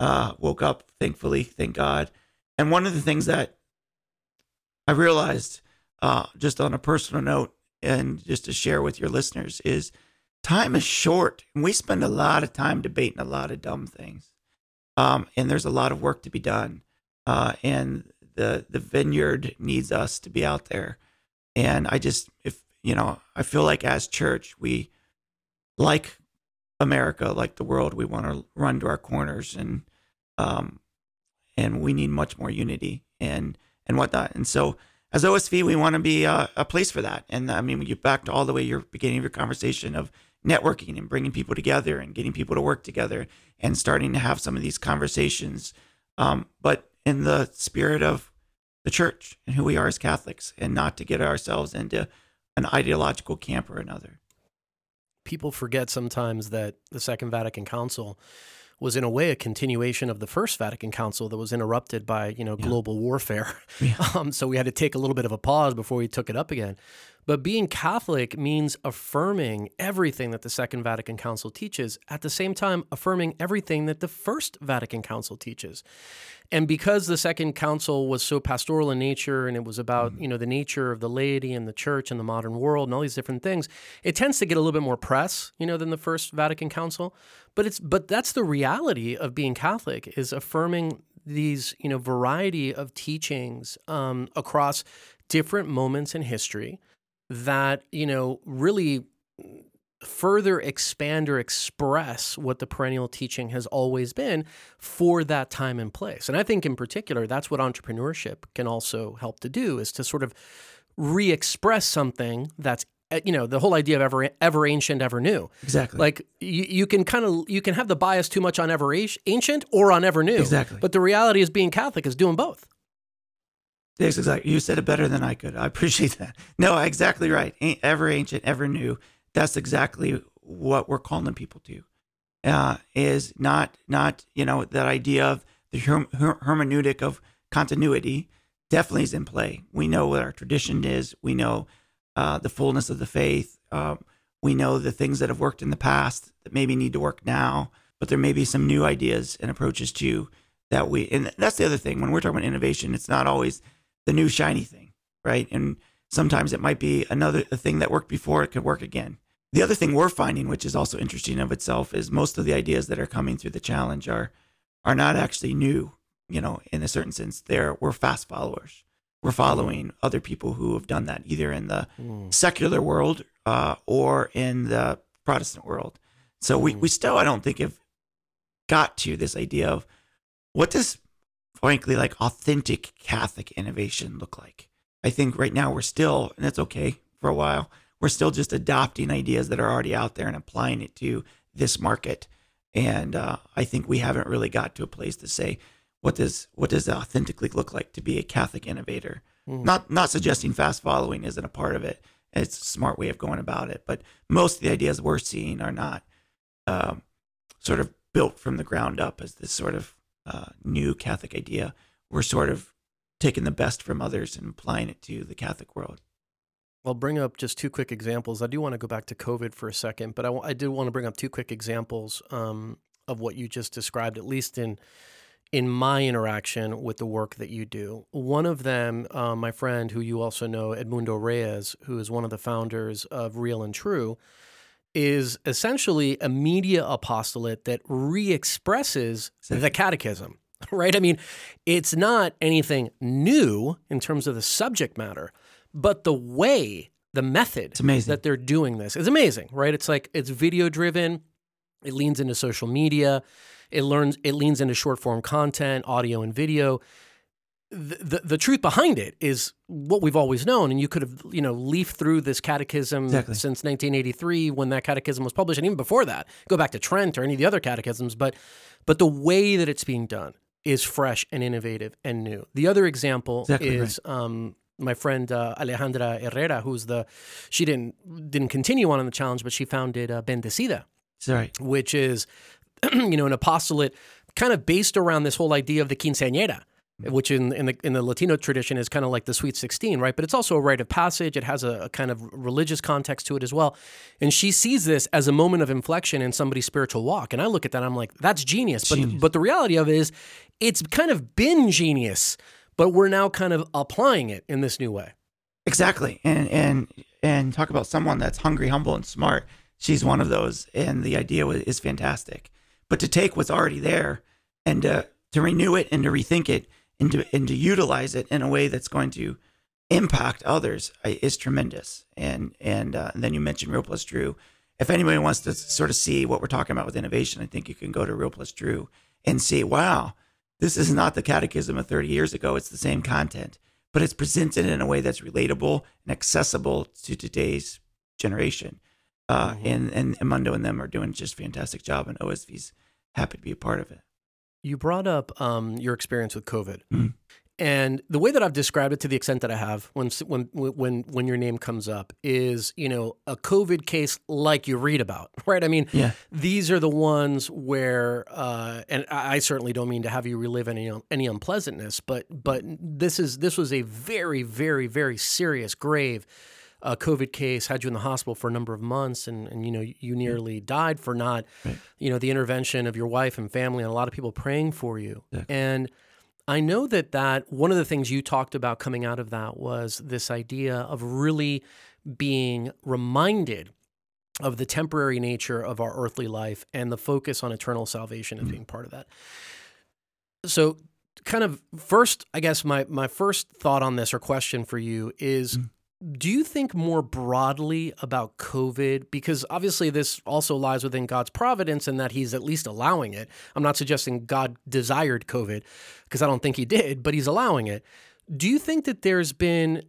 uh, woke up thankfully, thank God. And one of the things that I realized, uh, just on a personal note, and just to share with your listeners, is time is short, we spend a lot of time debating a lot of dumb things. Um, and there's a lot of work to be done, uh, and the the vineyard needs us to be out there. And I just, if you know, I feel like as church, we like America, like the world, we want to run to our corners, and um, and we need much more unity. And and whatnot. And so as OSV, we want to be a, a place for that. And I mean, you back to all the way your beginning of your conversation of networking and bringing people together and getting people to work together and starting to have some of these conversations. Um, but in the spirit of the church and who we are as Catholics and not to get ourselves into an ideological camp or another. People forget sometimes that the Second Vatican Council was in a way a continuation of the First Vatican Council that was interrupted by you know yeah. global warfare. Yeah. Um, so we had to take a little bit of a pause before we took it up again. But being Catholic means affirming everything that the Second Vatican Council teaches, at the same time, affirming everything that the First Vatican Council teaches. And because the Second Council was so pastoral in nature and it was about, mm-hmm. you know, the nature of the laity and the church and the modern world and all these different things, it tends to get a little bit more press, you know, than the First Vatican Council. But it's but that's the reality of being Catholic is affirming these, you know, variety of teachings um, across different moments in history that, you know, really further expand or express what the perennial teaching has always been for that time and place. And I think in particular, that's what entrepreneurship can also help to do is to sort of re-express something that's eh, you know the whole idea of ever ever ancient ever new. Exactly. Like you, you can kind of you can have the bias too much on ever ancient or on ever new. Exactly. But the reality is being catholic is doing both Exactly. You said it better than I could. I appreciate that. No, exactly right. Ever ancient, ever new. That's exactly what we're calling people to. Uh, is not not you know that idea of the her- her- hermeneutic of continuity definitely is in play. We know what our tradition is. We know uh, the fullness of the faith. Um, we know the things that have worked in the past that maybe need to work now. But there may be some new ideas and approaches too that we. And that's the other thing when we're talking about innovation. It's not always the new shiny thing, right? And sometimes it might be another a thing that worked before, it could work again. The other thing we're finding, which is also interesting of itself, is most of the ideas that are coming through the challenge are are not actually new, you know, in a certain sense. They're we're fast followers. We're following other people who have done that either in the mm. secular world uh, or in the Protestant world. So mm. we, we still, I don't think, have got to this idea of what does frankly like authentic Catholic innovation look like? I think right now we're still, and that's okay for a while, we're still just adopting ideas that are already out there and applying it to this market. And uh, I think we haven't really got to a place to say what does what does it authentically look like to be a Catholic innovator. Mm. Not not suggesting fast following isn't a part of it. It's a smart way of going about it, but most of the ideas we're seeing are not um, sort of built from the ground up as this sort of uh, new Catholic idea. We're sort of taking the best from others and applying it to the Catholic world. I'll bring up just two quick examples. I do want to go back to COVID for a second, but I did want to bring up two quick examples um, of what you just described, at least in in my interaction with the work that you do. One of them, uh, my friend, who you also know, Edmundo Reyes, who is one of the founders of Real and True, is essentially a media apostolate that re-expresses the catechism right? I mean it's not anything new in terms of the subject matter but the way the method that they're doing this is amazing right? It's like it's video driven it leans into social media it learns it leans into short form content audio and video the, the, truth behind it is what we've always known, and you could have you know leafed through this catechism exactly. since 1983 when that catechism was published, and even before that, go back to Trent or any of the other catechisms. But but the way that it's being done is fresh and innovative and new. The other example exactly is right. um, my friend uh, Alejandra Herrera, who's the she didn't didn't continue on in the challenge, but she founded uh, Bendecida, right. which is you know an apostolate kind of based around this whole idea of the quinceañera which in, in the in the Latino tradition is kind of like the Sweet 16, right? But it's also a rite of passage. It has a, a, kind of religious context to it as well. And she sees this as a moment of inflection in somebody's spiritual walk. And I look at that, I'm like, that's genius. But genius. but the reality of it is, it's kind of been genius, but we're now kind of applying it in this new way. Exactly. And and and talk about someone that's hungry, humble, and smart. She's one of those, and the idea is fantastic. But to take what's already there and to, to renew it and to rethink it and to, and to utilize it in a way that's going to impact others is tremendous. And and, uh, and then you mentioned Real Plus True. If anybody wants to sort of see what we're talking about with innovation, I think you can go to Real Plus True and see, wow, this is not the catechism of 30 years ago. It's the same content, but it's presented in a way that's relatable and accessible to today's generation. Uh, Mhm. and, and Edmundo and them are doing just a fantastic job, and OSV's happy to be a part of it. You brought up um, your experience with COVID, Mhm. and the way that I've described it, to the extent that I have, when when when when your name comes up, is you know a COVID case like you read about, right? I mean, Yeah. these are the ones where, uh, and I I certainly don't mean to have you relive any any unpleasantness, but but this is this was a very very very serious, grave. Uh, COVID case had you in the hospital for a number of months, and, and you know you nearly died for not, Right. you know, the intervention of your wife and family, and a lot of people praying for you. Exactly. And I know that that one of the things you talked about coming out of that was this idea of really being reminded of the temporary nature of our earthly life and the focus on eternal salvation and Mm. being part of that. So kind of first, I guess my my first thought on this or question for you is Mm. Do you think more broadly about COVID? Because obviously, this also lies within God's providence and that He's at least allowing it. I'm not suggesting God desired COVID because I don't think He did, but He's allowing it. Do you think that there's been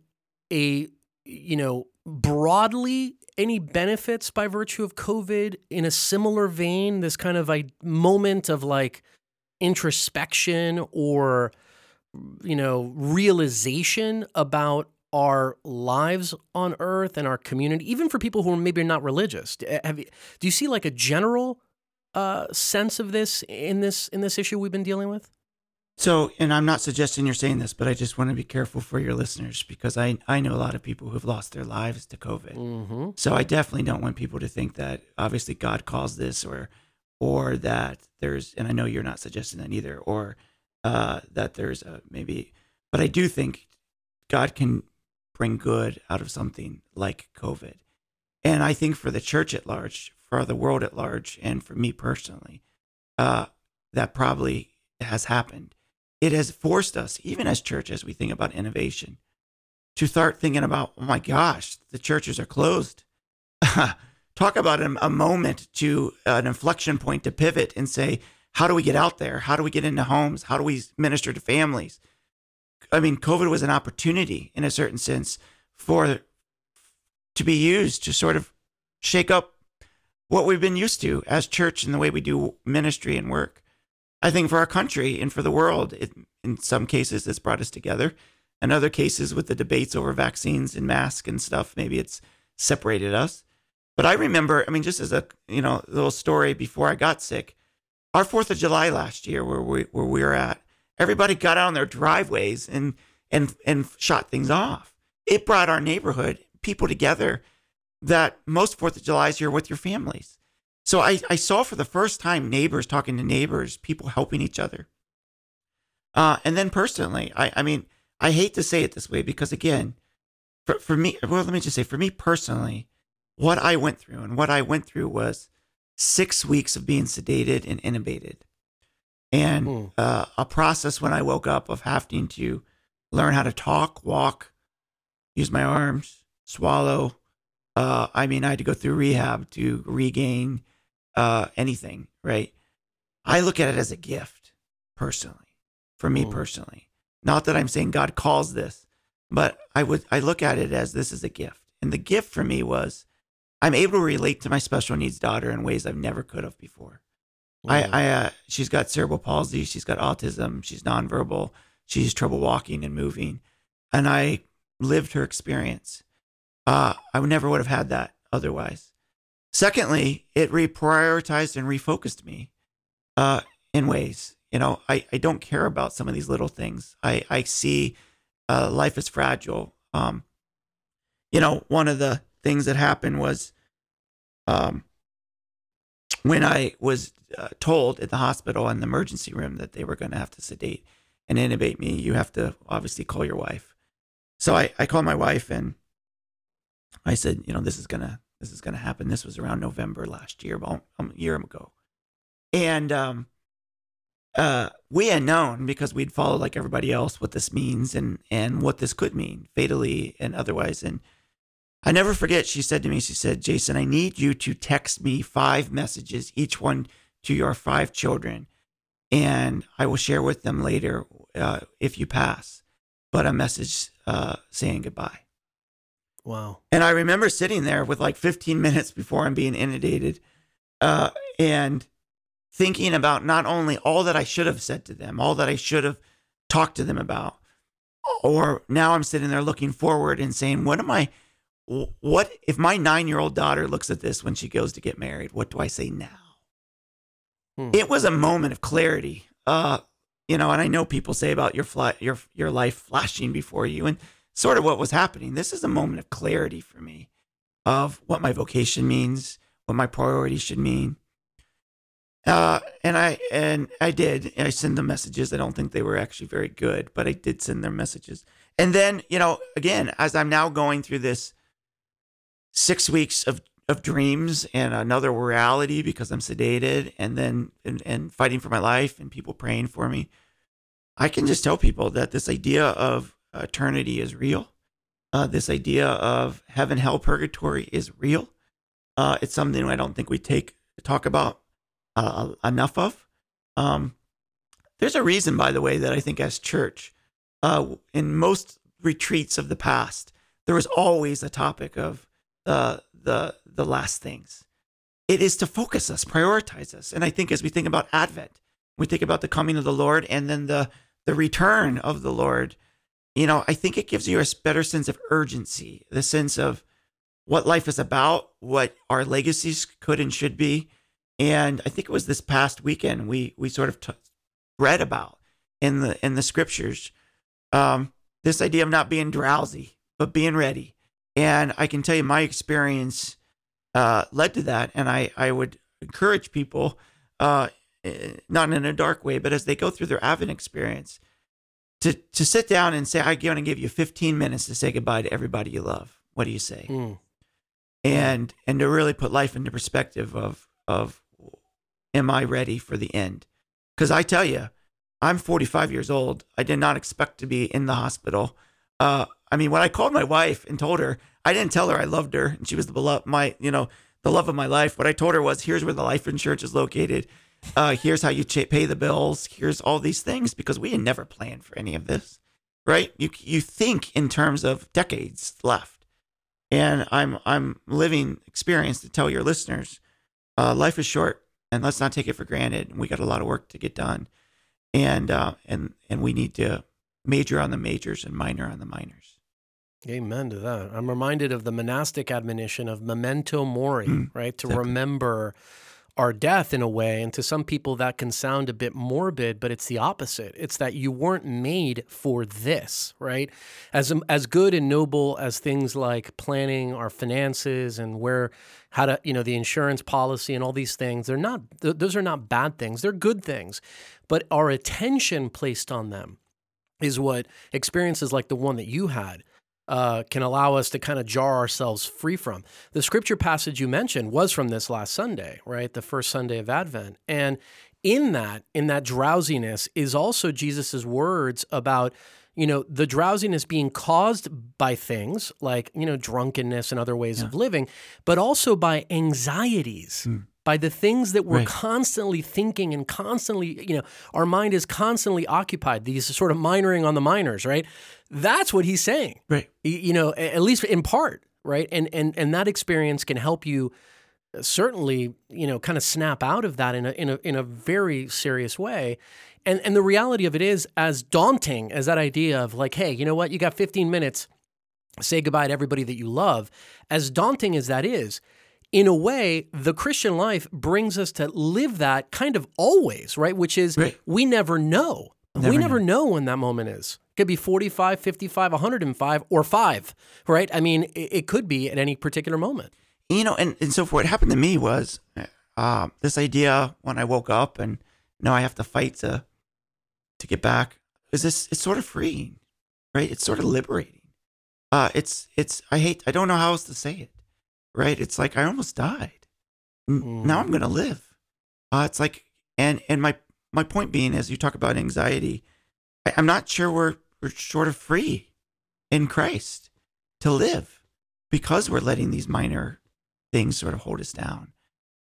a, you know, broadly any benefits by virtue of COVID in a similar vein? This kind of a moment of like introspection or, you know, realization about our lives on earth and our community, even for people who are maybe not religious. Have you, do you see like a general uh, sense of this in this in this issue we've been dealing with? So, and I'm not suggesting you're saying this, but I just want to be careful for your listeners because I, I know a lot of people who've lost their lives to COVID. Mm-hmm. So I definitely don't want people to think that obviously God caused this or or that there's and I know you're not suggesting that either or uh, that there's a maybe but I do think God can bring good out of something like COVID. And I think for the church at large, for the world at large, and for me personally, uh, that probably has happened. It has forced us, even as church, as we think about innovation, to start thinking about, oh my gosh, the churches are closed. Talk about a, a moment to an inflection point to pivot and say, how do we get out there? How do we get into homes? How do we minister to families? I mean, COVID was an opportunity in a certain sense for to be used to sort of shake up what we've been used to as church and the way we do ministry and work. I think for our country and for the world, it, in some cases, it's brought us together. In other cases, with the debates over vaccines and masks and stuff, maybe it's separated us. But I remember, I mean, just as a you know little story before I got sick, our Fourth of July last year, where we where we were at, everybody got out on their driveways and and and shot things off. It brought our neighborhood people together that most Fourth of July's you're with your families. So I, I saw for the first time neighbors talking to neighbors, people helping each other. Uh, and then personally, I, I mean, I hate to say it this way because again, for, for me, well, let me just say, for me personally, what I went through and what I went through was six weeks of being sedated and intubated, and Mm. uh, a process when I woke up of having to learn how to talk, walk, use my arms, swallow. Uh, I mean, I had to go through rehab to regain uh, anything, right? I look at it as a gift, personally, for me Mm. personally. Not that I'm saying God calls this, but I would I look at it as this is a gift, and the gift for me was I'm able to relate to my special needs daughter in ways I've never could have before. I, I uh, she's got cerebral palsy, she's got autism, she's nonverbal, she's trouble walking and moving, and I lived her experience. Uh, I never would have had that otherwise. Secondly, it reprioritized and refocused me uh, in ways. You know, I, I don't care about some of these little things. I, I see uh, life is fragile. Um, you know, one of the things that happened was um, when I was uh, told at the hospital in the emergency room that they were going to have to sedate and intubate me, you have to obviously call your wife. So I, I called my wife and I said, you know, this is gonna this is gonna happen. This was around November last year, about a year ago, and um, uh, we had known because we'd followed like everybody else what this means and and what this could mean fatally and otherwise. And I never forget. She said to me, she said, Jason, I need you to text me five messages, each one to your five children, and I will share with them later uh, if you pass. But a message uh, saying goodbye. Wow. And I remember sitting there with like 15 minutes before I'm being intubated uh, and thinking about not only all that I should have said to them, all that I should have talked to them about, or now I'm sitting there looking forward and saying, what am I, what if my nine year old daughter looks at this when she goes to get married? What do I say now? Hmm. It was a moment of clarity. Uh, you know, and I know people say about your fly, your your life flashing before you, and sort of what was happening. This is a moment of clarity for me of what my vocation means, what my priorities should mean. Uh, and I and I did. I send them messages. I don't think they were actually very good, but I did send them messages. And then, you know, again, as I'm now going through this six weeks of of dreams and another reality because I'm sedated, and then and, and fighting for my life and people praying for me, I can just tell people that this idea of eternity is real. Uh, this idea of heaven, hell, purgatory is real. Uh, it's something I don't think we take talk about uh, enough of. Um, there's a reason, by the way, that I think as church, uh, in most retreats of the past, there was always a topic of uh, the the last things. It is to focus us, prioritize us, and I think as we think about Advent, we think about the coming of the Lord and then the the return of the Lord you know, I think it gives you a better sense of urgency, the sense of what life is about, what our legacies could and should be. And I think it was this past weekend we we sort of t- read about in the in the scriptures um, this idea of not being drowsy but being ready. And I can tell you my experience uh, led to that, and I I would encourage people, uh, eh, not in a dark way, but as they go through their Advent experience, to to sit down and say, I'm going to give you 15 minutes to say goodbye to everybody you love. What do you say? Mm. And and to really put life into perspective of of am I ready for the end? Because I tell you, I'm 45 years old. I did not expect to be in the hospital. Uh, I mean, when I called my wife and told her, I didn't tell her I loved her and she was the beloved, my, you know, the love of my life. What I told her was, here's where the life insurance is located. Uh, here's how you ch- pay the bills. Here's all these things because we had never planned for any of this, right? You you think in terms of decades left, and I'm I'm living experience to tell your listeners, uh, life is short, and let's not take it for granted. We got a lot of work to get done, and uh, and and we need to major on the majors and minor on the minors. Amen to that. I'm reminded of the monastic admonition of memento mori, Mm, right? To exactly. remember our death in a way. And to some people, that can sound a bit morbid, but it's the opposite. It's that you weren't made for this, right? As, as good and noble as things like planning our finances and where, how to, you know, the insurance policy and all these things, they're not, th- those are not bad things. They're good things. But our attention placed on them is what experiences like the one that you had uh, can allow us to kind of jar ourselves free from. The scripture passage you mentioned was from this last Sunday, right? The first Sunday of Advent. And in that, in that drowsiness, is also Jesus's words about, you know, the drowsiness being caused by things like, you know, drunkenness and other ways of living, but also by anxieties. By the things that we're Right. constantly thinking and constantly, you know, our mind is constantly occupied, these sort of minoring on the minors, right? That's what he's saying. Right. you know at least in part right? And and and that experience can help you uh, certainly you know kind of snap out of that in a in a in a very serious way. And and the reality of it is as daunting as that idea of like hey you know what? You got 15 minutes say goodbye to everybody that you love as daunting as that is in a way the christian life brings us to live that kind of always right? Which is Right. we never know. We Never never know when that moment is could be 45 55 105 or 5 right i mean it, could be at any particular moment you know, and, and so for what happened to me was uh, this idea when I woke up and now I have to fight to to get back. Is this? It's sort of freeing, right? It's sort of liberating. Uh, it's it's I hate I don't know how else to say it, right? It's like I almost died. N- Now I'm gonna live. Uh, it's like and and my my point being is you talk about anxiety. I, I'm not sure we're we're sort of free in Christ to live because we're letting these minor things sort of hold us down.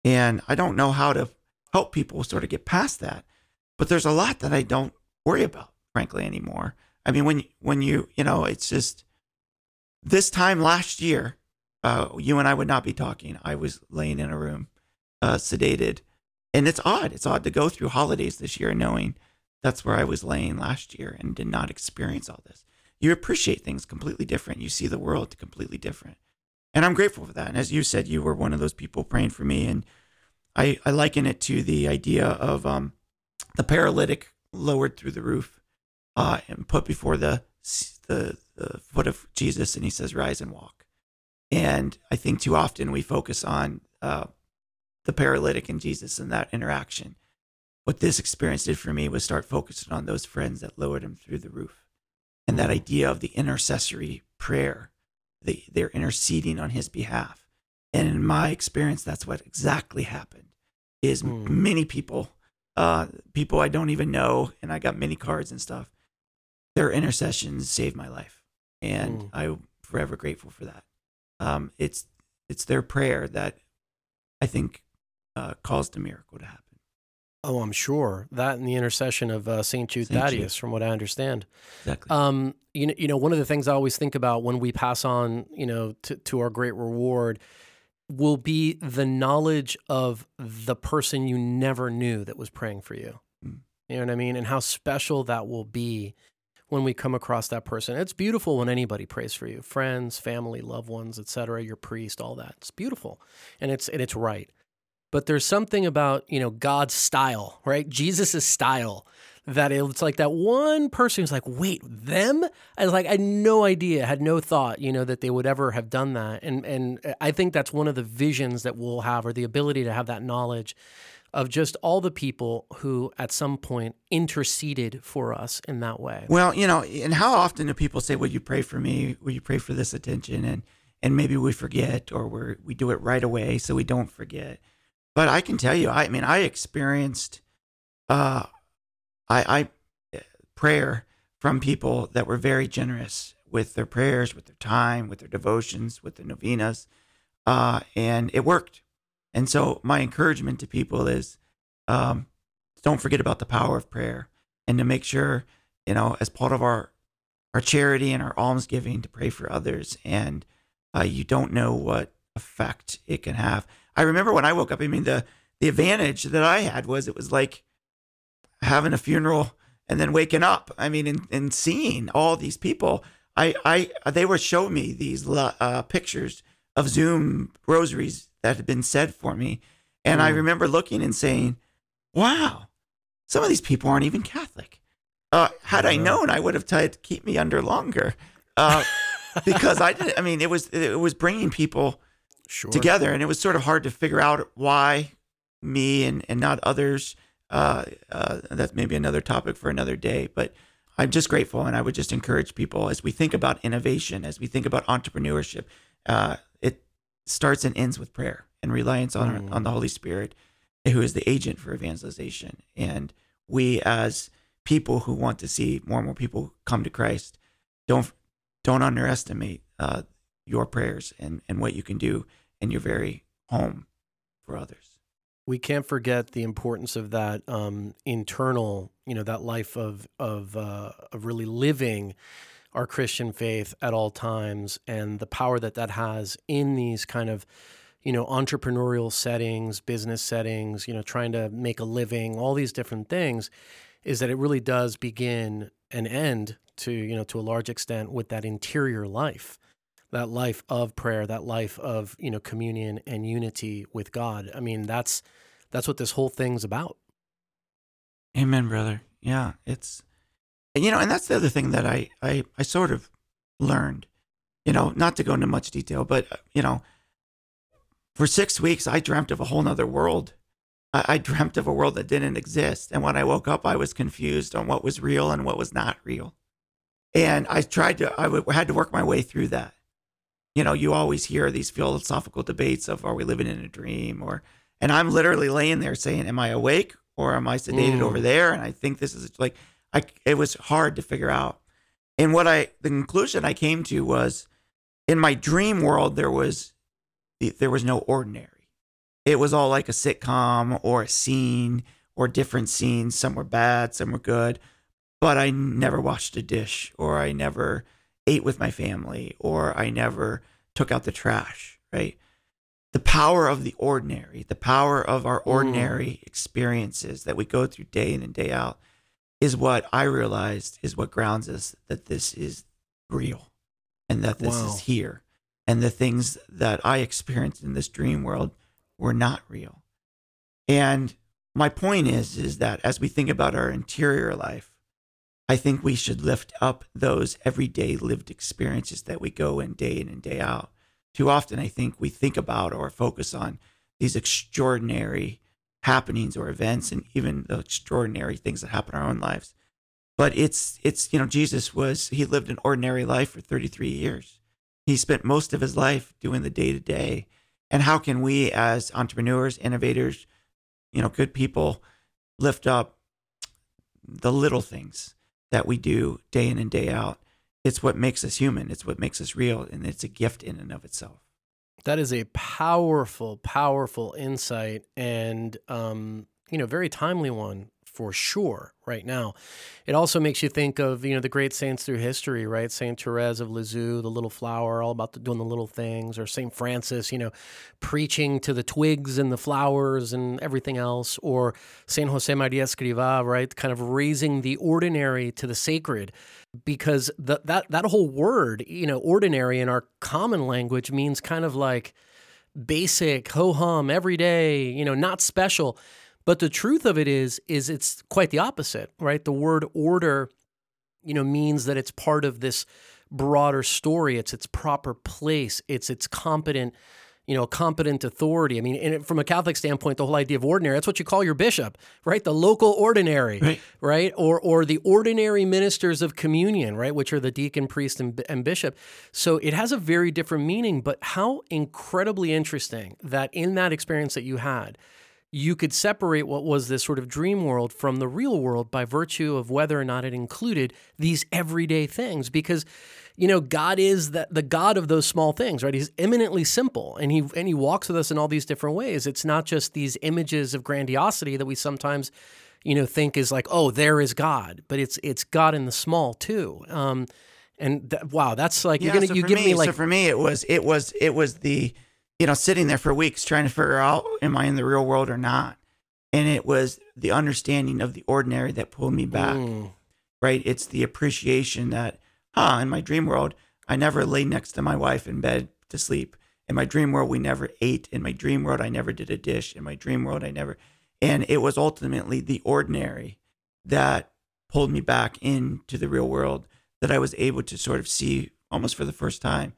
And I don't know how to help people sort of get past that. But there's a lot that I don't worry about, frankly, anymore. I mean, when when you you know, it's just this time last year, uh, you and I would not be talking. I was laying in a room, uh, sedated, and it's odd. It's odd to go through holidays this year knowing that's where I was laying last year and did not experience all this. You appreciate things completely different. You see the world completely different, and I'm grateful for that. And as you said, you were one of those people praying for me, and I I liken it to the idea of um, the paralytic lowered through the roof uh, and put before the, the the foot of Jesus, and he says, "Rise and walk." And I think too often we focus on uh, the paralytic and Jesus and that interaction. What this experience did for me was start focusing on those friends that lowered him through the roof, and that idea of the intercessory prayer. They, they're interceding on his behalf. And in my experience, that's what exactly happened. Is Mm. many people, uh, people I don't even know, and I got many cards and stuff. Their intercessions saved my life, and Mm. I'm forever grateful for that. Um, it's it's their prayer that I think uh, caused a miracle to happen. Oh, I'm sure that and the intercession of uh, Saint Jude Saint Jude. Thaddeus, from what I understand. Exactly. Um, you know, you know, one of the things I always think about when we pass on, you know, to, to our great reward, will be the knowledge of the person you never knew that was praying for you. Mm. You know what I mean? And how special that will be when we come across that person. It's beautiful when anybody prays for you, friends, family, loved ones, etc. Your priest, all that. It's beautiful, and it's and it's right. But there's something about you know God's style, right? Jesus' style that it's like that one person who's like, wait, them? I was like, I had no idea, had no thought, you know, that they would ever have done that. And and I think that's one of the visions that we'll have, or the ability to have that knowledge of just all the people who at some point interceded for us in that way. Well, you know, and how often do people say, "Will you pray for me? Will you pray for this attention?" And and maybe we forget, or we we do it right away, so we don't forget. But I can tell you, I mean, I experienced, uh, I, I prayer from people that were very generous with their prayers, with their time, with their devotions, with their novenas, uh, and it worked. And so my encouragement to people is, um, don't forget about the power of prayer, and to make sure you know, as part of our our charity and our almsgiving to pray for others. And uh, you don't know what effect it can have. I remember when I woke up. I mean, the the advantage that I had was it was like having a funeral and then waking up. I mean, and, and seeing all these people. I I they were showing me these uh, pictures of Zoom rosaries that had been said for me, and I Mm. remember looking and saying, "Wow, some of these people aren't even Catholic." Uh, had I Yeah. known, I would have tried to keep me under longer, uh, because I didn't. I mean, it was it was bringing people Sure. together, and it was sort of hard to figure out why me and and not others. Uh, uh, that's maybe another topic for another day, but I'm just grateful, and I would just encourage people as we think about innovation, as we think about entrepreneurship. Uh, it starts and ends with prayer and reliance on Mm. on the Holy Spirit, who is the agent for evangelization, and we as people who want to see more and more people come to Christ, don't don't underestimate uh, your prayers and and what you can do in your very home for others. we can't forget the importance of that um, internal, you know, that life of of uh, of really living our Christian faith at all times, and the power that that has in these kind of, you know, entrepreneurial settings, business settings, you know, trying to make a living, all these different things, is that it really does begin and end to you know to a large extent with that interior life that life of prayer, that life of you know communion and unity with God. I mean, that's that's what this whole thing's about. Amen, brother. Yeah, it's you know, and that's the other thing that I I I sort of learned. You know, not to go into much detail, but uh, you know, for six weeks I dreamt of a whole nother world. I, I dreamt of a world that didn't exist, and when I woke up, I was confused on what was real and what was not real. And I tried to, I w- had to work my way through that. You know, you always hear these philosophical debates of, are we living in a dream? Or, and I'm literally laying there saying, am I awake or am I sedated Mm. over there? And I think this is like, I, it was hard to figure out. And what I, the conclusion I came to was in my dream world, there was, there was no ordinary. It was all like a sitcom or a scene or different scenes. Some were bad, some were good. but I never washed a dish or I never ate with my family or I never took out the trash, right? The power of the ordinary, the power of our mm. ordinary experiences that we go through day in and day out is what I realized is what grounds us that this is real and that this Wow. is here. And the things that I experienced in this dream world were not real. And my point is is that as we think about our interior life, I think we should lift up those everyday lived experiences that we go in day in and day out. Too often I think we think about or focus on these extraordinary happenings or events and even the extraordinary things that happen in our own lives. But it's it's you know Jesus was he lived an ordinary life for 33 years. He spent most of his life doing the day to day. And how can we as entrepreneurs, innovators, you know, good people lift up the little things that we do day in and day out? It's what makes us human. It's what makes us real and it's a gift in and of itself. That is a powerful, powerful insight and, um, you know, very timely one for sure right now. It also makes you think of, you know, the great saints through history, right? Saint Therese of Lisieux, the little flower, all about the, doing the little things, or Saint Francis, you know, preaching to the twigs and the flowers and everything else, or Saint Jose Maria Escrivá, right? Kind of raising the ordinary to the sacred because the, that that whole word, you know, ordinary in our common language means kind of like basic, ho hum, everyday, you know, not special. But the truth of it is, is it's quite the opposite, right? The word order, you know, means that it's part of this broader story. It's its proper place. It's its competent, you know, competent authority. I mean, and from a Catholic standpoint, the whole idea of ordinary, that's what you call your bishop, right? The local ordinary Right. right? Or or the ordinary ministers of communion, right, which are the deacon, priest, and, and bishop. So it has a very different meaning. But how incredibly interesting that in that experience that you had, you could separate what was this sort of dream world from the real world by virtue of whether or not it included these everyday things. Because you know, God is the, the God of those small things, right? He's eminently simple and he and he walks with us in all these different ways. It's not just these images of grandiosity that we sometimes you know think is like oh there is god but it's it's god in the small too um and th- wow that's like you're gonna so you give me, so like for me it was it was it was the you know sitting there for weeks trying to figure out am I in the real world or not, and it was the understanding of the ordinary that pulled me back. Mm, Right, it's the appreciation that huh in my dream world I never lay next to my wife in bed to sleep. In my dream world we never ate. In my dream world I never did a dish. In my dream world I never, and it was ultimately the ordinary that pulled me back into the real world that I was able to sort of see almost for the first time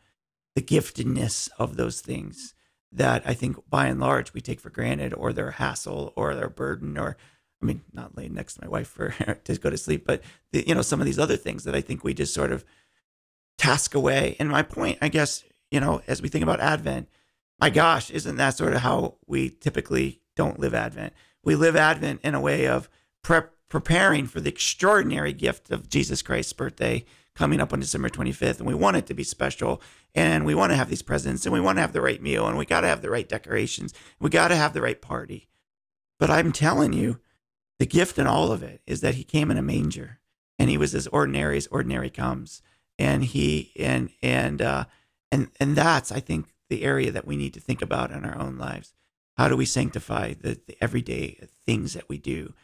the giftedness of those things that I think by and large we take for granted or they're hassle or they're burden or I mean not laying next to my wife for to go to sleep but the, you know some of these other things that I think we just sort of task away and my point I guess you know as we think about advent my gosh isn't that sort of how we typically don't live advent we live advent in a way of prep preparing for the extraordinary gift of Jesus Christ's birthday coming up on December 25th. And we want it to be special. And we want to have these presents and we want to have the right meal and we got to have the right decorations. We got to have the right party. But I'm telling you, the gift in all of it is that he came in a manger and he was as ordinary as ordinary comes. And he, and, and, uh, and, and that's, I think, the area that we need to think about in our own lives. How do we sanctify the, the everyday things that we do?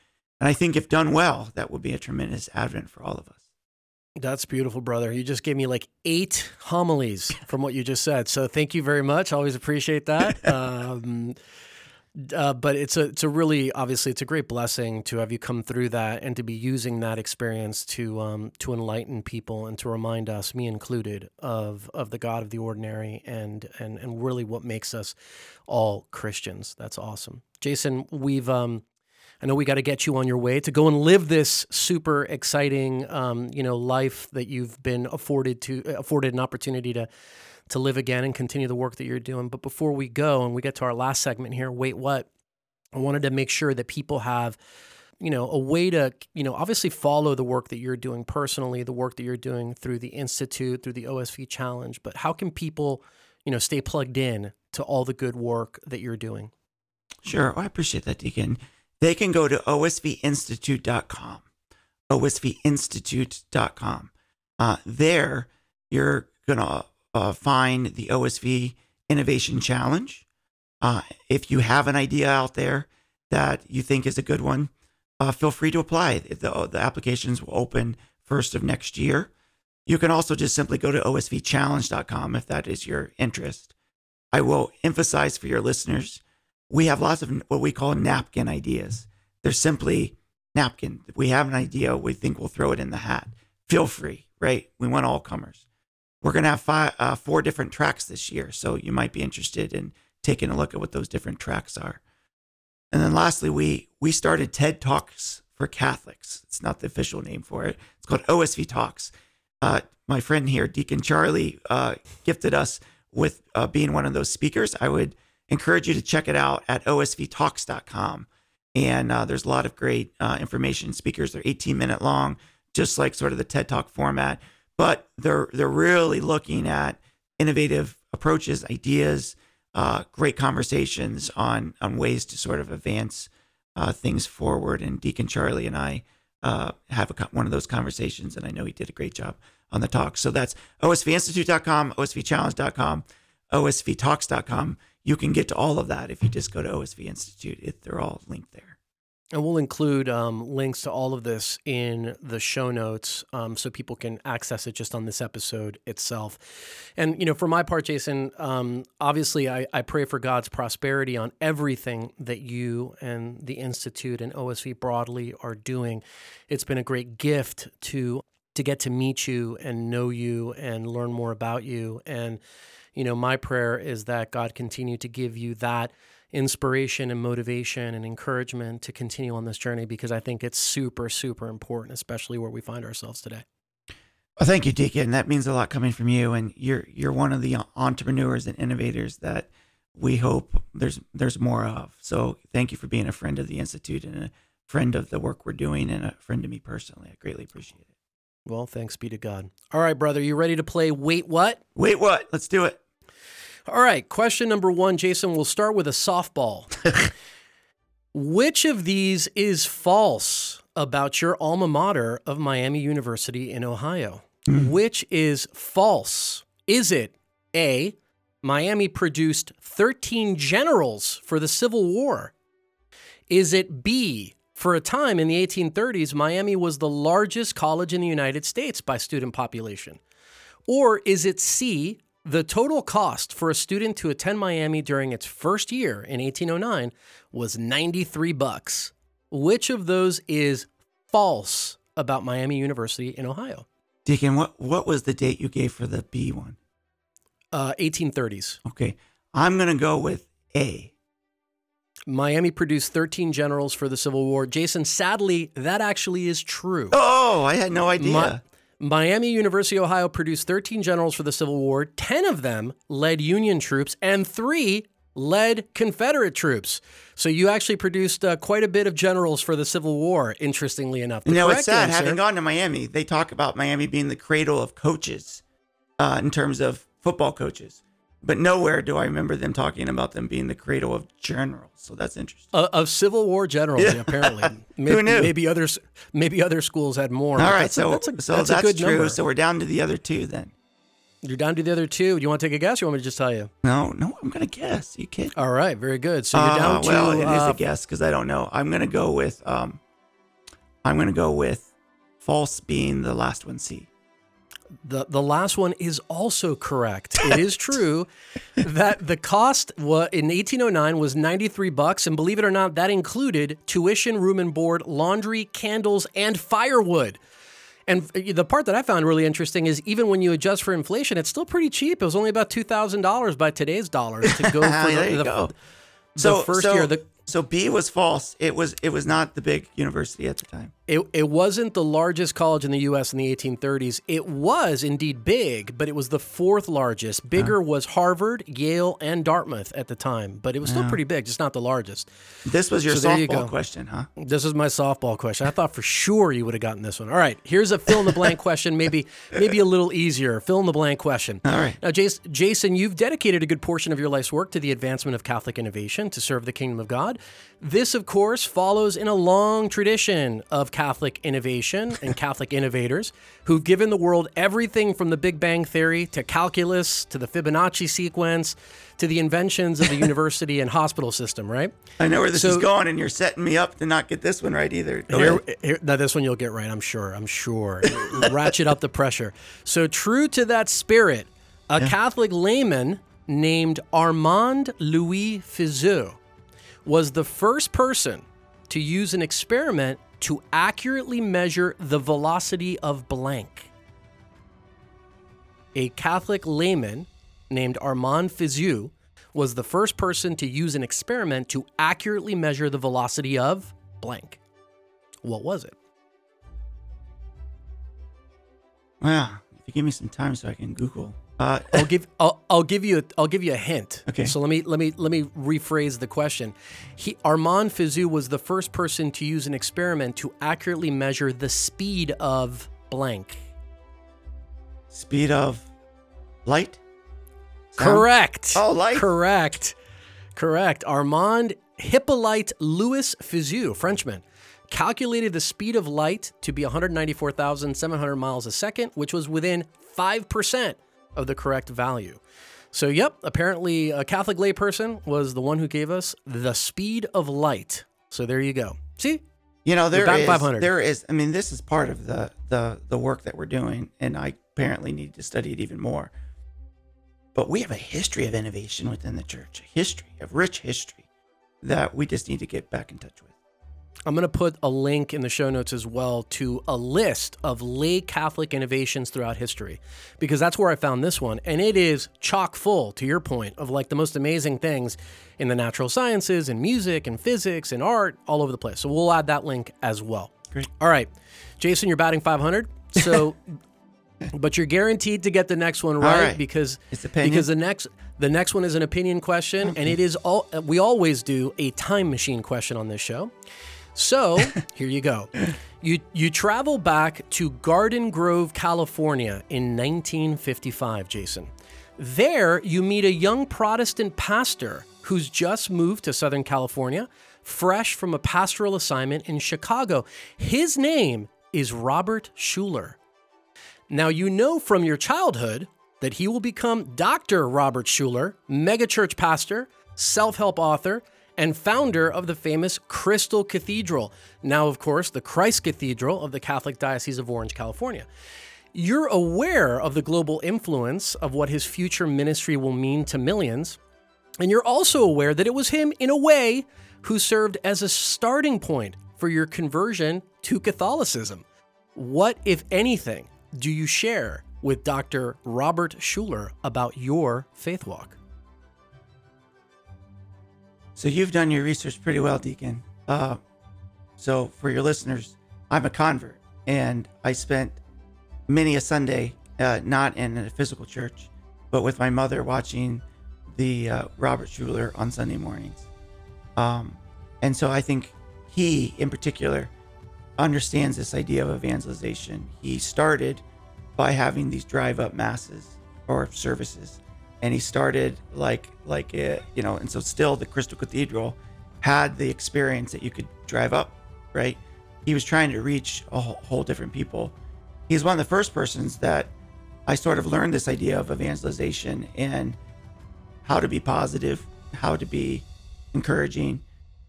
And I think if done well, that would be a tremendous advent for all of us. That's beautiful brother you just gave me like eight homilies from what you just said so thank you very much always appreciate that um uh, but it's a it's a really obviously it's a great blessing to have you come through that and to be using that experience to um, to enlighten people and to remind us, me included, of of the God of the ordinary and and and really what makes us all Christians. That's awesome, Jason. We've um, I know we got to get you on your way to go and live this super exciting um, you know life that you've been afforded to afforded an opportunity to to live again and continue the work that you're doing. But before we go and we get to our last segment here, wait, what? I wanted to make sure that people have, you know, a way to, you know, obviously follow the work that you're doing personally, the work that you're doing through the Institute, through the OSV Challenge. But how can people, you know, stay plugged in to all the good work that you're doing? Sure. I appreciate that, Deacon. They can go to osvinstitute.com, osvinstitute.com. Uh, there, you're going to uh, find the OSV Innovation Challenge. Uh, if you have an idea out there that you think is a good one, uh, feel free to apply. The, the applications will open first of next year. You can also just simply go to osvchallenge.com if that is your interest. I will emphasize for your listeners, we have lots of what we call napkin ideas. They're simply napkin. If we have an idea, we think we'll throw it in the hat. Feel free, right? We want all comers. We're going to have five, uh, four different tracks this year, so you might be interested in taking a look at what those different tracks are. And then lastly, we we started TED Talks for Catholics. It's not the official name for it. It's called OSV Talks. Uh, my friend here, Deacon Charlie, uh, gifted us with uh, being one of those speakers. I would encourage you to check it out at osvtalks.com. And uh, there's a lot of great uh, information. Speakers they're 18 minute long, just like sort of the TED Talk format. But they're they're really looking at innovative approaches, ideas, uh, great conversations on on ways to sort of advance uh, things forward. And Deacon Charlie and I uh, have a, one of those conversations, and I know he did a great job on the talk. So that's osvinstitute.com, osvchallenge.com, osvtalks.com. You can get to all of that if you just go to OSV Institute. It, they're all linked there. And we'll include um, links to all of this in the show notes um, so people can access it just on this episode itself. And, you know, for my part, Jason, um, obviously I, I, pray for God's prosperity on everything that you and the Institute and OSV broadly are doing. It's been a great gift to to get to meet you and know you and learn more about you. And, you know, my prayer is that God continue to give you that inspiration and motivation and encouragement to continue on this journey because I think it's super, super important, especially where we find ourselves today. Well, thank you, Deacon. And that means a lot coming from you, and you're you're one of the entrepreneurs and innovators that we hope there's there's more of. So, thank you for being a friend of the institute and a friend of the work we're doing, and a friend to me personally. I greatly appreciate it. Well, thanks be to God. All right, brother, you ready to play? Wait, what? Wait, what? Let's do it. All right, question number one, Jason. We'll start with a softball. Which of these is false about your alma mater of Miami University in Ohio? Mm. Which is false? Is it A, Miami produced 13 generals for the Civil War? Is it B, for a time in the 1830s, Miami was the largest college in the United States by student population? Or is it C, the total cost for a student to attend Miami during its first year in 1809 was 93 bucks. Which of those is false about Miami University in Ohio? Deacon, what, what was the date you gave for the B one? Uh, 1830s. Okay. I'm going to go with A. Miami produced 13 generals for the Civil War. Jason, sadly, that actually is true. Oh, I had no idea. My, Miami University, Ohio produced 13 generals for the Civil War. 10 of them led Union troops, and three led Confederate troops. So you actually produced uh, quite a bit of generals for the Civil War, interestingly enough. The you know, it's sad. Answer, having gone to Miami, they talk about Miami being the cradle of coaches uh, in terms of football coaches but nowhere do I remember them talking about them being the cradle of generals. So that's interesting. Uh, of Civil War generals, yeah. apparently. Maybe, Who knew? Maybe others, maybe other schools had more. All right, so a, that's, a, so that's, that's true. Number. So we're down to the other two then. You're down to the other two. Do you want to take a guess? Or you want me to just tell you? No, no, I'm going to guess. You kidding? All right, very good. So you're uh, down to. Well, it uh, is a guess because I don't know. I'm going to go with. Um, I'm going to go with false being the last one. C. The the last one is also correct. It is true that the cost in 1809 was 93 bucks and believe it or not that included tuition, room and board, laundry, candles and firewood. And the part that I found really interesting is even when you adjust for inflation, it's still pretty cheap. It was only about two thousand dollars by today's dollars to go for the, the, go. the so, first so, year. The, so B was false. It was it was not the big university at the time. It, it wasn't the largest college in the U.S. in the 1830s. It was indeed big, but it was the fourth largest. Bigger uh, was Harvard, Yale, and Dartmouth at the time, but it was still pretty big, just not the largest. This was your so softball you question, huh? This is my softball question. I thought for sure you would have gotten this one. All right, here's a fill in the blank question, maybe maybe a little easier. Fill in the blank question. All right. Now, Jason, you've dedicated a good portion of your life's work to the advancement of Catholic innovation to serve the kingdom of God. This, of course, follows in a long tradition of Catholic innovation and Catholic innovators who've given the world everything from the Big Bang Theory to calculus to the Fibonacci sequence to the inventions of the university and hospital system, right? I know where this So- is going, and you're setting me up to not get this one right either. Here, here, now this one you'll get right, I'm sure. I'm sure. Ratchet up the pressure. So true to that spirit, a Catholic layman named Armand Louis Fizeau was the first person to use an experiment to accurately measure the velocity of blank. A Catholic layman named Armand Fizeau was the first person to use an experiment to accurately measure the velocity of blank. What was it? Wow. If you give me some time so I can Google. Uh, I'll give I'll, I'll give you a, I'll give you a hint. Okay. So let me let me let me rephrase the question. He Armand Fizeau was the first person to use an experiment to accurately measure the speed of blank. speed of light? Sound? Correct. Oh, light. Correct. Correct. Armand Hippolyte Louis Fizeau, Frenchman, calculated the speed of light to be 194,700 miles a second, which was within 5% of the correct value. So, yep, apparently a Catholic layperson was the one who gave us the speed of light. So there you go. See? You know, there is, 500. there is, I mean, this is part of the, the, the work that we're doing, and I apparently need to study it even more. But we have a history of innovation within the church, a history, a rich history that we just need to get back in touch with. I'm going to put a link in the show notes as well to a list of lay Catholic innovations throughout history, because that's where I found this one. And it is chock full, to your point, of like the most amazing things in the natural sciences and music and physics and art all over the place. So we'll add that link as well. Great. All right. Jason, you're batting 500. So, but you're guaranteed to get the next one right, right. because because the next the next one is an opinion question, and it is all we always do a time machine question on this show. So here you go. You you travel back to Garden Grove, California in 1955, Jason. There you meet a young Protestant pastor who's just moved to Southern California, fresh from a pastoral assignment in Chicago. His name is Robert Schuller. Now, you know from your childhood that he will become Dr. Robert Schuller, megachurch pastor, self help author, and founder of the famous Crystal Cathedral, now, of course, the Christ Cathedral of the Catholic Diocese of Orange, California. You're aware of the global influence of what his future ministry will mean to millions, and you're also aware that it was him, in a way, who served as a starting point for your conversion to Catholicism. What, if anything, do you share with Dr. Robert Schuller about your faith walk? So you've done your research pretty well, Deacon. Uh, so for your listeners, I'm a convert, and I spent many a Sunday uh, not in a physical church, but with my mother watching the uh, Robert Schuller on Sunday mornings. Um, and so I think he, in particular, understands this idea of evangelization. He started by having these drive-up masses or services, and he started like like it, you know. And so still, the Crystal Cathedral had the experience that you could drive up, right? He was trying to reach a whole, different people. He's one of the first persons that I sort of learned this idea of evangelization and how to be positive, how to be encouraging,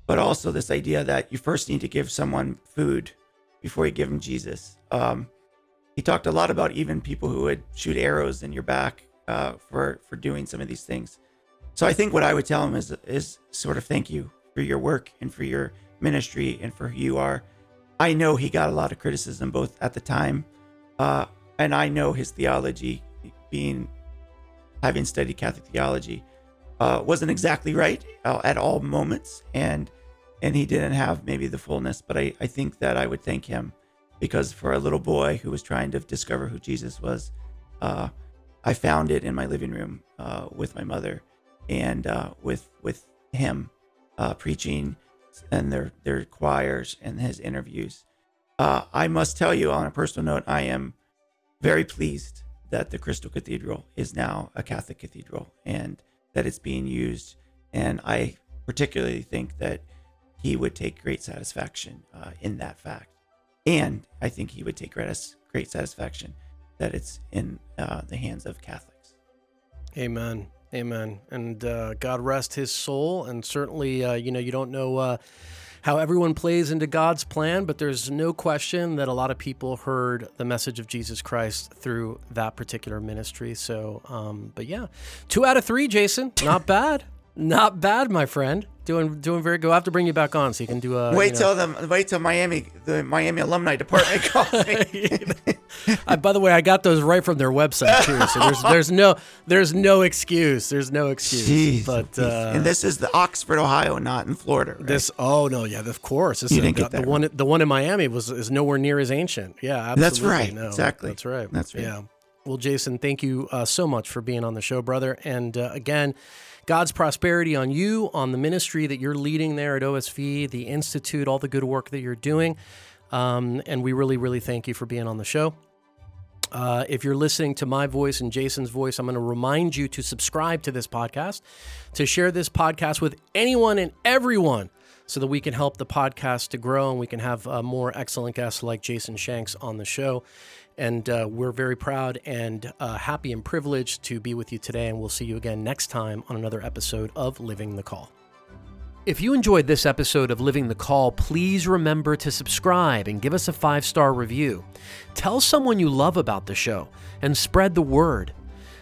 but also this idea that you first need to give someone food before you give them Jesus. Um, he talked a lot about even people who would shoot arrows in your back uh, for for doing some of these things. So I think what I would tell him is is sort of thank you for your work and for your ministry and for who you are. I know he got a lot of criticism both at the time, uh, and I know his theology, being having studied Catholic theology, uh, wasn't exactly right uh, at all moments, and and he didn't have maybe the fullness. But I I think that I would thank him because for a little boy who was trying to discover who Jesus was, uh, I found it in my living room uh, with my mother and uh, with with him uh, preaching and their their choirs and his interviews. Uh, I must tell you on a personal note, I am very pleased that the Crystal Cathedral is now a Catholic cathedral and that it's being used. And I particularly think that he would take great satisfaction uh, in that fact. And I think he would take great, great satisfaction that it's in uh, the hands of Catholics. Amen. Amen. And uh, God rest his soul. And certainly, uh, you know, you don't know uh, how everyone plays into God's plan, but there's no question that a lot of people heard the message of Jesus Christ through that particular ministry. So, um, but yeah, two out of three, Jason. Not bad. Not bad, my friend. Doing doing very good. I'll have to bring you back on so you can do a wait you know. till the wait till Miami the Miami alumni department calls me. I, by the way, I got those right from their website too. So there's there's no there's no excuse. There's no excuse. Jeez, but uh, and this is the Oxford, Ohio, not in Florida. Right? this oh no yeah of course this You didn't the, get that the one the one in Miami was is nowhere near as ancient. Yeah, absolutely. That's right, No, exactly. That's right. That's right. Yeah. Well, Jason, thank you uh, so much for being on the show, brother. And uh, again, God's prosperity on you, on the ministry that you're leading there at OSV, the Institute, all the good work that you're doing. Um, and we really, really thank you for being on the show. Uh, if you're listening to my voice and Jason's voice, I'm going to remind you to subscribe to this podcast, to share this podcast with anyone and everyone so that we can help the podcast to grow and we can have uh, more excellent guests like Jason Shanks on the show. And uh, we're very proud and uh, happy and privileged to be with you today. And we'll see you again next time on another episode of Living the Call. If you enjoyed this episode of Living the Call, please remember to subscribe and give us a five star review. Tell someone you love about the show and spread the word.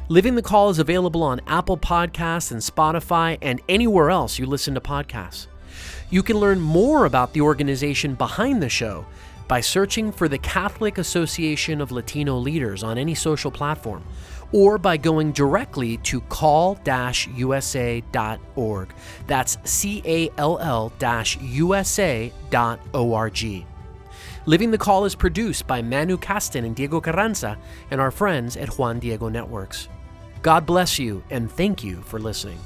Living the Call is available on Apple Podcasts and Spotify and anywhere else you listen to podcasts. You can learn more about the organization behind the show by searching for the Catholic Association of Latino Leaders on any social platform or by going directly to call-usa.org. That's C A L L USA.org. Living the Call is produced by Manu Caston and Diego Carranza and our friends at Juan Diego Networks. God bless you and thank you for listening.